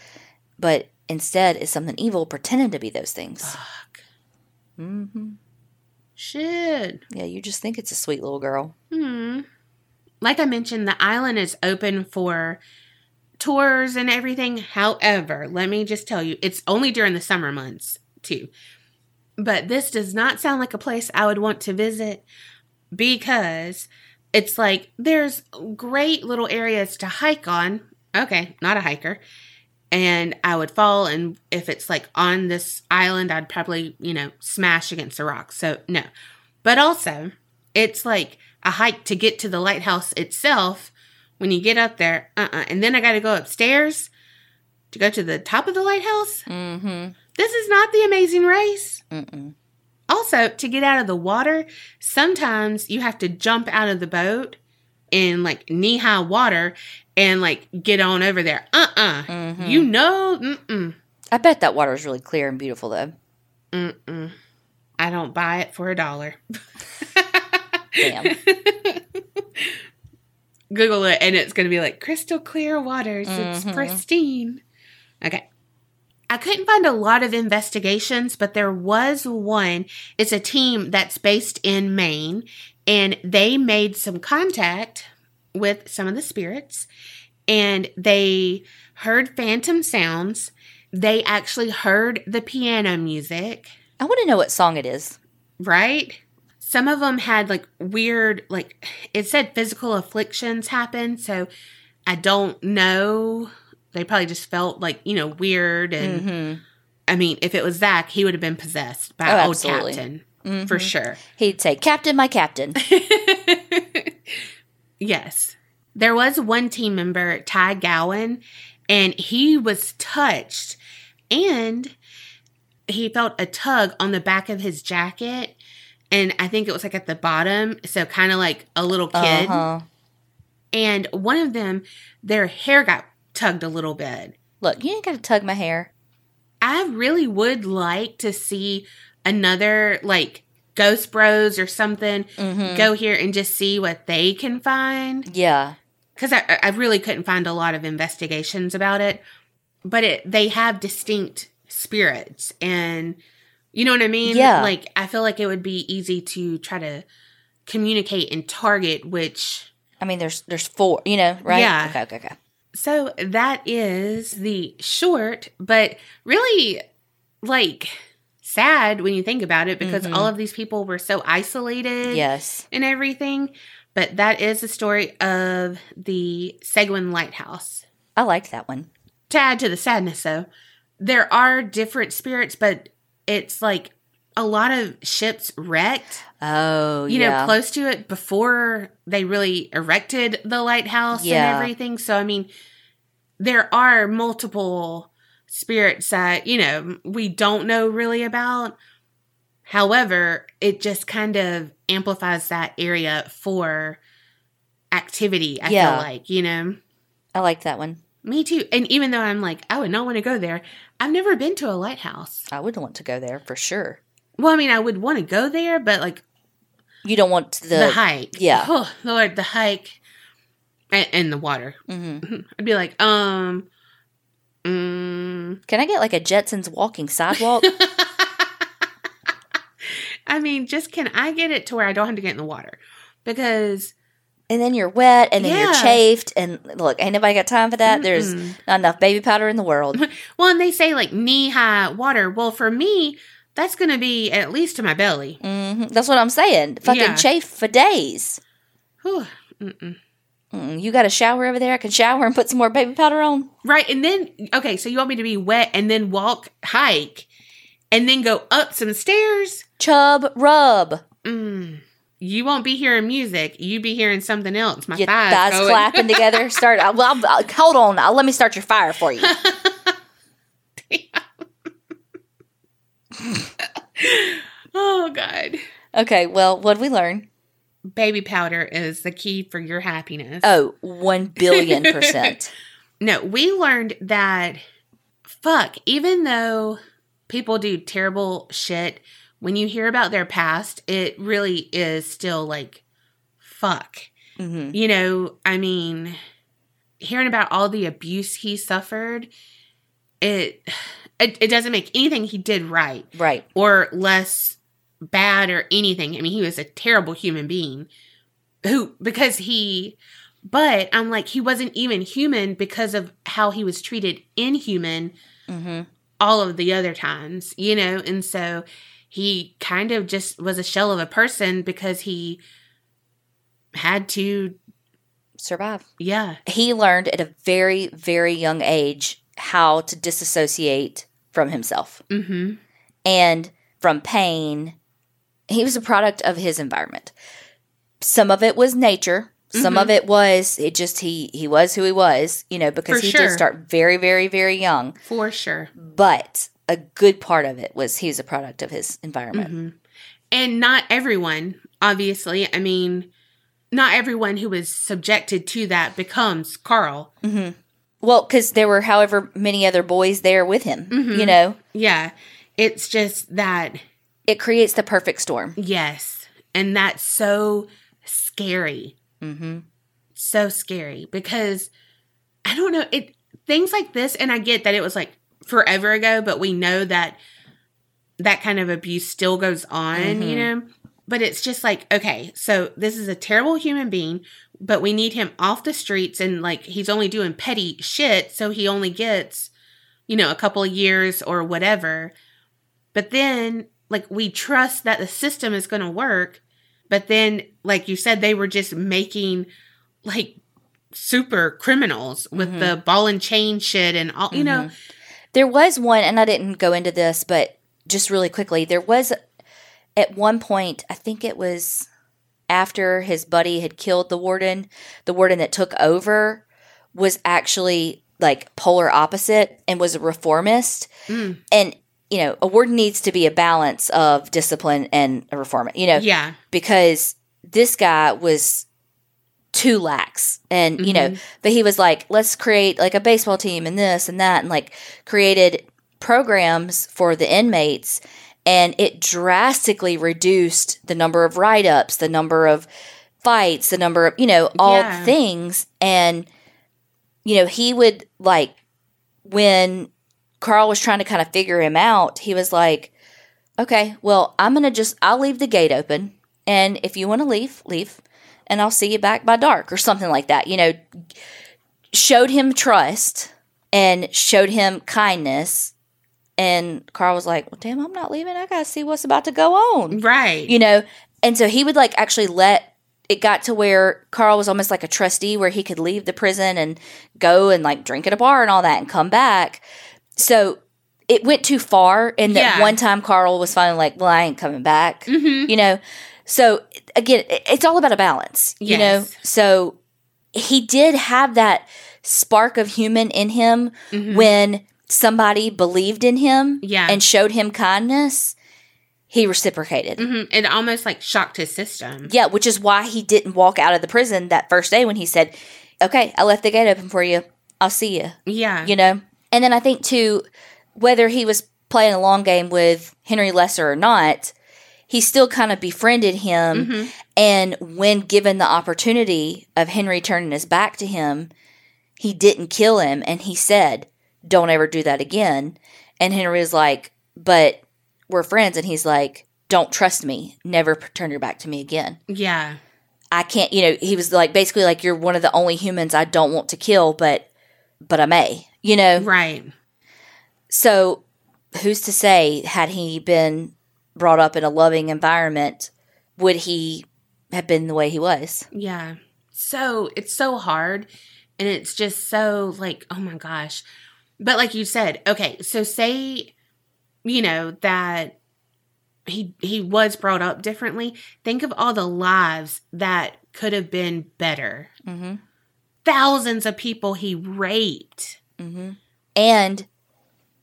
but instead is something evil pretending to be those things? Fuck. hmm Shit. Yeah, you just think it's a sweet little girl. Hmm. Like I mentioned, the island is open for tours and everything. However, let me just tell you, it's only during the summer months, too. But this does not sound like a place I would want to visit because it's like there's great little areas to hike on. Okay, not a hiker. And I would fall, and if it's like on this island, I'd probably, you know, smash against a rock. So, no. But also, it's like a hike to get to the lighthouse itself when you get up there. Uh-uh. And then I got to go upstairs to go to the top of the lighthouse. Mm-hmm. This is not the amazing race. Mm-mm. Also, to get out of the water, sometimes you have to jump out of the boat in like knee high water and like get on over there. Uh uh Mhm. You know, mm-mm. I bet that water is really clear and beautiful, though. Mm-mm. I don't buy it for a dollar. Damn. Google it and it's going to be like crystal clear waters. It's Mhm. pristine. Okay. I couldn't find a lot of investigations, but there was one. It's a team that's based in Maine and they made some contact with some of the spirits and they heard phantom sounds. They actually heard the piano music I want to know what song it is. right? Some of them had like weird, like it said physical afflictions happen. So I don't know. They probably just felt like, you know, weird. And Mm-hmm. I mean, if it was Zach, he would have been possessed by Oh, old absolutely. Captain for sure. He'd say, Captain, my captain. yes. There was one team member, Ty Gowan, and he was touched. And he felt a tug on the back of his jacket. And I think it was like at the bottom. So kind of like a little kid. Uh-huh. And one of them, their hair got tugged a little bit. Look, you ain't got to tug my hair. I really would like to see another like Ghost Bros or something Mhm. go here and just see what they can find. Yeah. Because I, I really couldn't find a lot of investigations about it. But it they have distinct spirits and you know what I mean? Yeah. Like I feel like it would be easy to try to communicate and target which I mean, there's there's four, you know, right? Yeah. Okay, okay, okay. So that is the short, but really like sad when you think about it because Mhm. all of these people were so isolated Yes. and everything. But that is the story of the Seguin Lighthouse. I liked that one. To add to the sadness, though, there are different spirits, but it's like a lot of ships wrecked, Oh, you yeah. know, close to it before they really erected the lighthouse Yeah. and everything. So, I mean, there are multiple spirits that, you know, we don't know really about. However, it just kind of amplifies that area for activity, I Yeah. feel like, you know. I like that one. Me too. And even though I'm like, I would not want to go there, I've never been to a lighthouse. I would want to go there for sure. Well, I mean, I would want to go there, but like You don't want the, the, hike. yeah. Oh, Lord, the hike and, and the water. Mhm. I'd be like, um, mm. Can I get like a Jetsons walking sidewalk? I mean, just can I get it to where I don't have to get in the water? Because and then you're wet and then you're chafed and look, ain't nobody got time for that. There's Mm-mm. not enough baby powder in the world. well, and they say like knee high water. Well, for me, that's going to be at least to my belly. hmm That's what I'm saying. Fucking Yeah. chafe for days. You got a shower over there? I can shower and put some more baby powder on. Right. And then, okay, so you want me to be wet and then walk, hike, and then go up some stairs? Chub rub. Mm. You won't be hearing music. You be hearing something else. My Your thighs, thighs clapping together. Start. uh, Well, I'll, I'll- hold on. I'll, let me start your fire for you. oh, God. Okay. Well, what did we learn? Baby powder is the key for your happiness. Oh, one billion percent. No, we learned that, fuck, even though people do terrible shit, when you hear about their past, it really is still like, fuck. hmm You know, I mean, hearing about all the abuse he suffered, it, it, it doesn't make anything he did right Right. or less bad or anything. I mean, he was a terrible human being who, because he, but I'm like, he wasn't even human because of how he was treated inhuman hmm all of the other times, you know? And so he kind of just was a shell of a person because he had to, Survive. yeah. He learned at a very, very young age how to disassociate from himself Mm-hmm. and from pain. He was a product of his environment. Some of it was nature. Some Mhm. of it was it just he he was who he was, you know, because For he sure. did start very, very, very young. For sure. But a good part of it was he's a product of his environment. hmm And not everyone, obviously. I mean, not everyone who is subjected to that becomes Carl. hmm Well, because there were however many other boys there with him, Mhm. you know, Yeah. It's just that, it creates the perfect storm. yes. And that's so scary. hmm So scary because I don't know. It things like this, and I get that it was like forever ago, but we know that that kind of abuse still goes on, you Mhm. know? But it's just like, okay, so this is a terrible human being, but we need him off the streets and like he's only doing petty shit, so he only gets, you know, a couple of years or whatever. But then, like, we trust that the system is going to work. But then, like you said, they were just making like super criminals with Mhm. the ball and chain shit and all, you know. There was one, and I didn't go into this, but just really quickly, there was at one point, I think it was after his buddy had killed the warden, the warden that took over was actually like polar opposite and was a reformist. Mm. And you know, a warden needs to be a balance of discipline and a reform. You know, Yeah. because this guy was too lax and you know mm-hmm. but he was like let's create like a baseball team and this and that and like created programs for the inmates. And it drastically reduced the number of write-ups the number of fights the number of you know all Yeah. things. And you know he would like when carl was trying to kind of figure him out he was like okay well i'm gonna just i'll leave the gate open. And if you want to leave leave and i'll see you back by dark or something like that you know. Showed him trust and showed him kindness. And carl was like well damn i'm not leaving. I gotta see what's about to go on. Right. you know? And so he would like actually let it got to where carl was almost like a trustee where he could leave the prison and go and like drink at a bar and all that and come back. So it went too far and that one time carl was finally like well i ain't coming back Mhm. you know so again it's all about a balance you know so he did have that spark of human in him Mhm. when somebody believed in him Yeah. and showed him kindness he reciprocated Mhm. It almost like shocked his system. yeah, which is why he didn't walk out of the prison that first day when he said, "Okay, I left the gate open for you. I'll see you." Yeah. You know. And then I think too, whether he was playing a long game with Henry Lesser or not, he still kind of befriended him. Mhm. And when given the opportunity of Henry turning his back to him, he didn't kill him, and he said, "Don't ever do that again." And Henry was like, "But we're friends," and he's like, "Don't trust me. Never turn your back to me again." Yeah. I can't, you know, he was like basically like you're one of the only humans I don't want to kill, but but I may, you know. Right. So who's to say had he been brought up in a loving environment, would he have been the way he was? Yeah. So it's so hard and it's just so like, oh my gosh. But like you said, okay, so say you know that he he was brought up differently. Think of all the lives that could have been better. Mm-hmm. Thousands of people he raped. Mm-hmm. And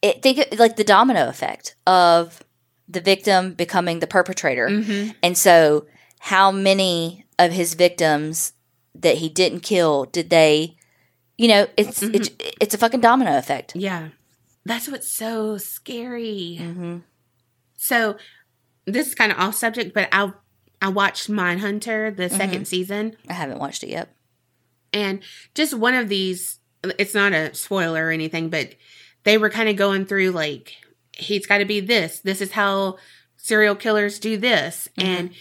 it, think it- like the domino effect of the victim becoming the perpetrator. Mhm. And so, how many of his victims that he didn't kill did they? You know, it's it's it's a fucking domino effect. Yeah. That's what's so scary. Mm-hmm. So this is kind of off subject, but I I watched Mindhunter the 2nd season, I haven't watched it yet. and just one of these. It's not a spoiler or anything, but they were kind of going through like he's got to be this. This is how serial killers do this, and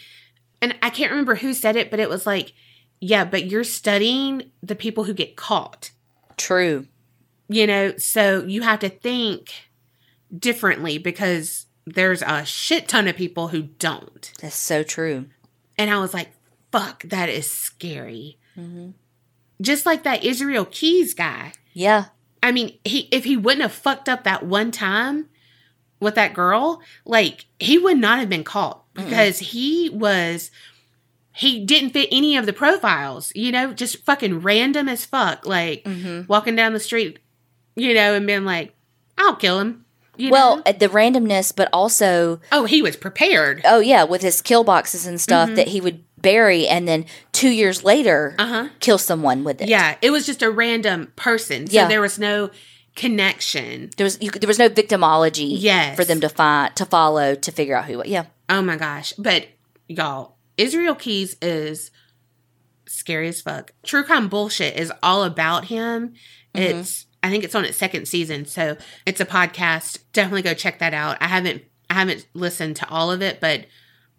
and I can't remember who said it, but it was like, yeah, but you're studying the people who get caught. True. you know so you have to think differently because there's a shit ton of people who don't That's so true. and i was like fuck that is scary Mm-hmm. just like that israel keys guy Yeah. i mean he if he wouldn't have fucked up that one time with that girl like he would not have been caught because he was he didn't fit any of the profiles you know just fucking random as fuck like Mm-hmm. walking down the street, you know, and being like, I'll kill him. You Well, know? uh, the randomness, but also, oh, he was prepared. oh yeah, with his kill boxes and stuff that he would bury, and then two years later Uh huh. kill someone with it. Yeah, it was just a random person. So Yeah. there was no connection. There was you, there was no victimology. Yes. For them to find to follow to figure out who. was. Yeah. Oh my gosh. But y'all, Israel Keys is scary as fuck. True crime bullshit is all about him. Mm-hmm. It's I think it's on its second season, so it's a podcast. Definitely go check that out. I haven't I haven't listened to all of it, but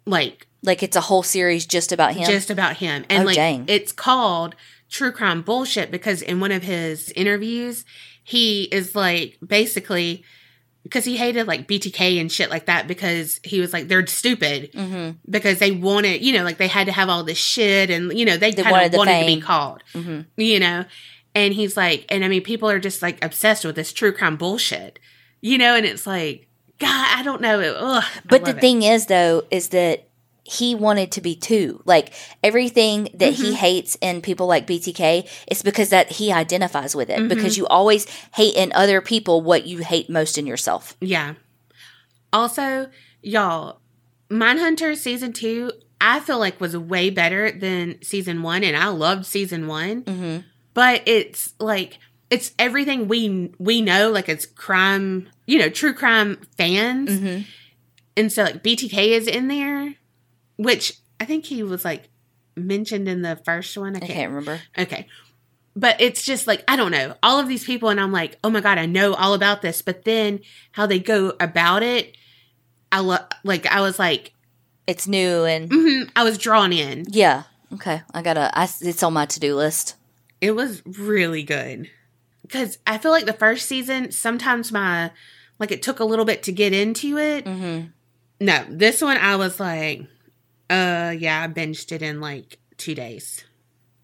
like Like it's a whole series just about him. just about him. And Oh, like dang. it's called True Crime Bullshit because in one of his interviews, he is like basically because he hated like BTK and shit like that because he was like they're stupid mm-hmm. because they wanted you know like they had to have all this shit and you know they, They kind wanted of the wanted to be called Mm-hmm. you know and he's like and I mean people are just like obsessed with this true crime bullshit you know and it's like God I don't know Ugh, But the it. thing is, though, is that he wanted to be too. Like everything that Mm-hmm. he hates in people like BTK, it's because that he identifies with it. Mm-hmm. Because you always hate in other people what you hate most in yourself. Yeah. Also, y'all, Mindhunter season two, I feel like was way better than season one, and I loved season one. hmm But it's like it's everything we we know, like it's crime, you know, true crime fans, hmm and so like BTK is in there, which I think he was like mentioned in the first one. I I can't can't remember. Okay. But it's just like, I don't know, all of these people, and I'm like, oh my God, I know all about this. But then how they go about it, I lo- like, I was like, It's new and mhm, I was drawn in. yeah. Okay, I gotta. I, it's on my to do list. It was really good. Because I feel like the first season, sometimes my, like, it took a little bit to get into it. hmm No, this one, I was like, uh, yeah, I binged it in like two days.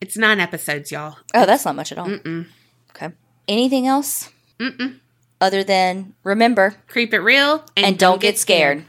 It's nine episodes, y'all. Oh, that's not much at all. Mm-mm. Okay. Anything else Mm-mm. other than remember Creep it real and, don't get scared.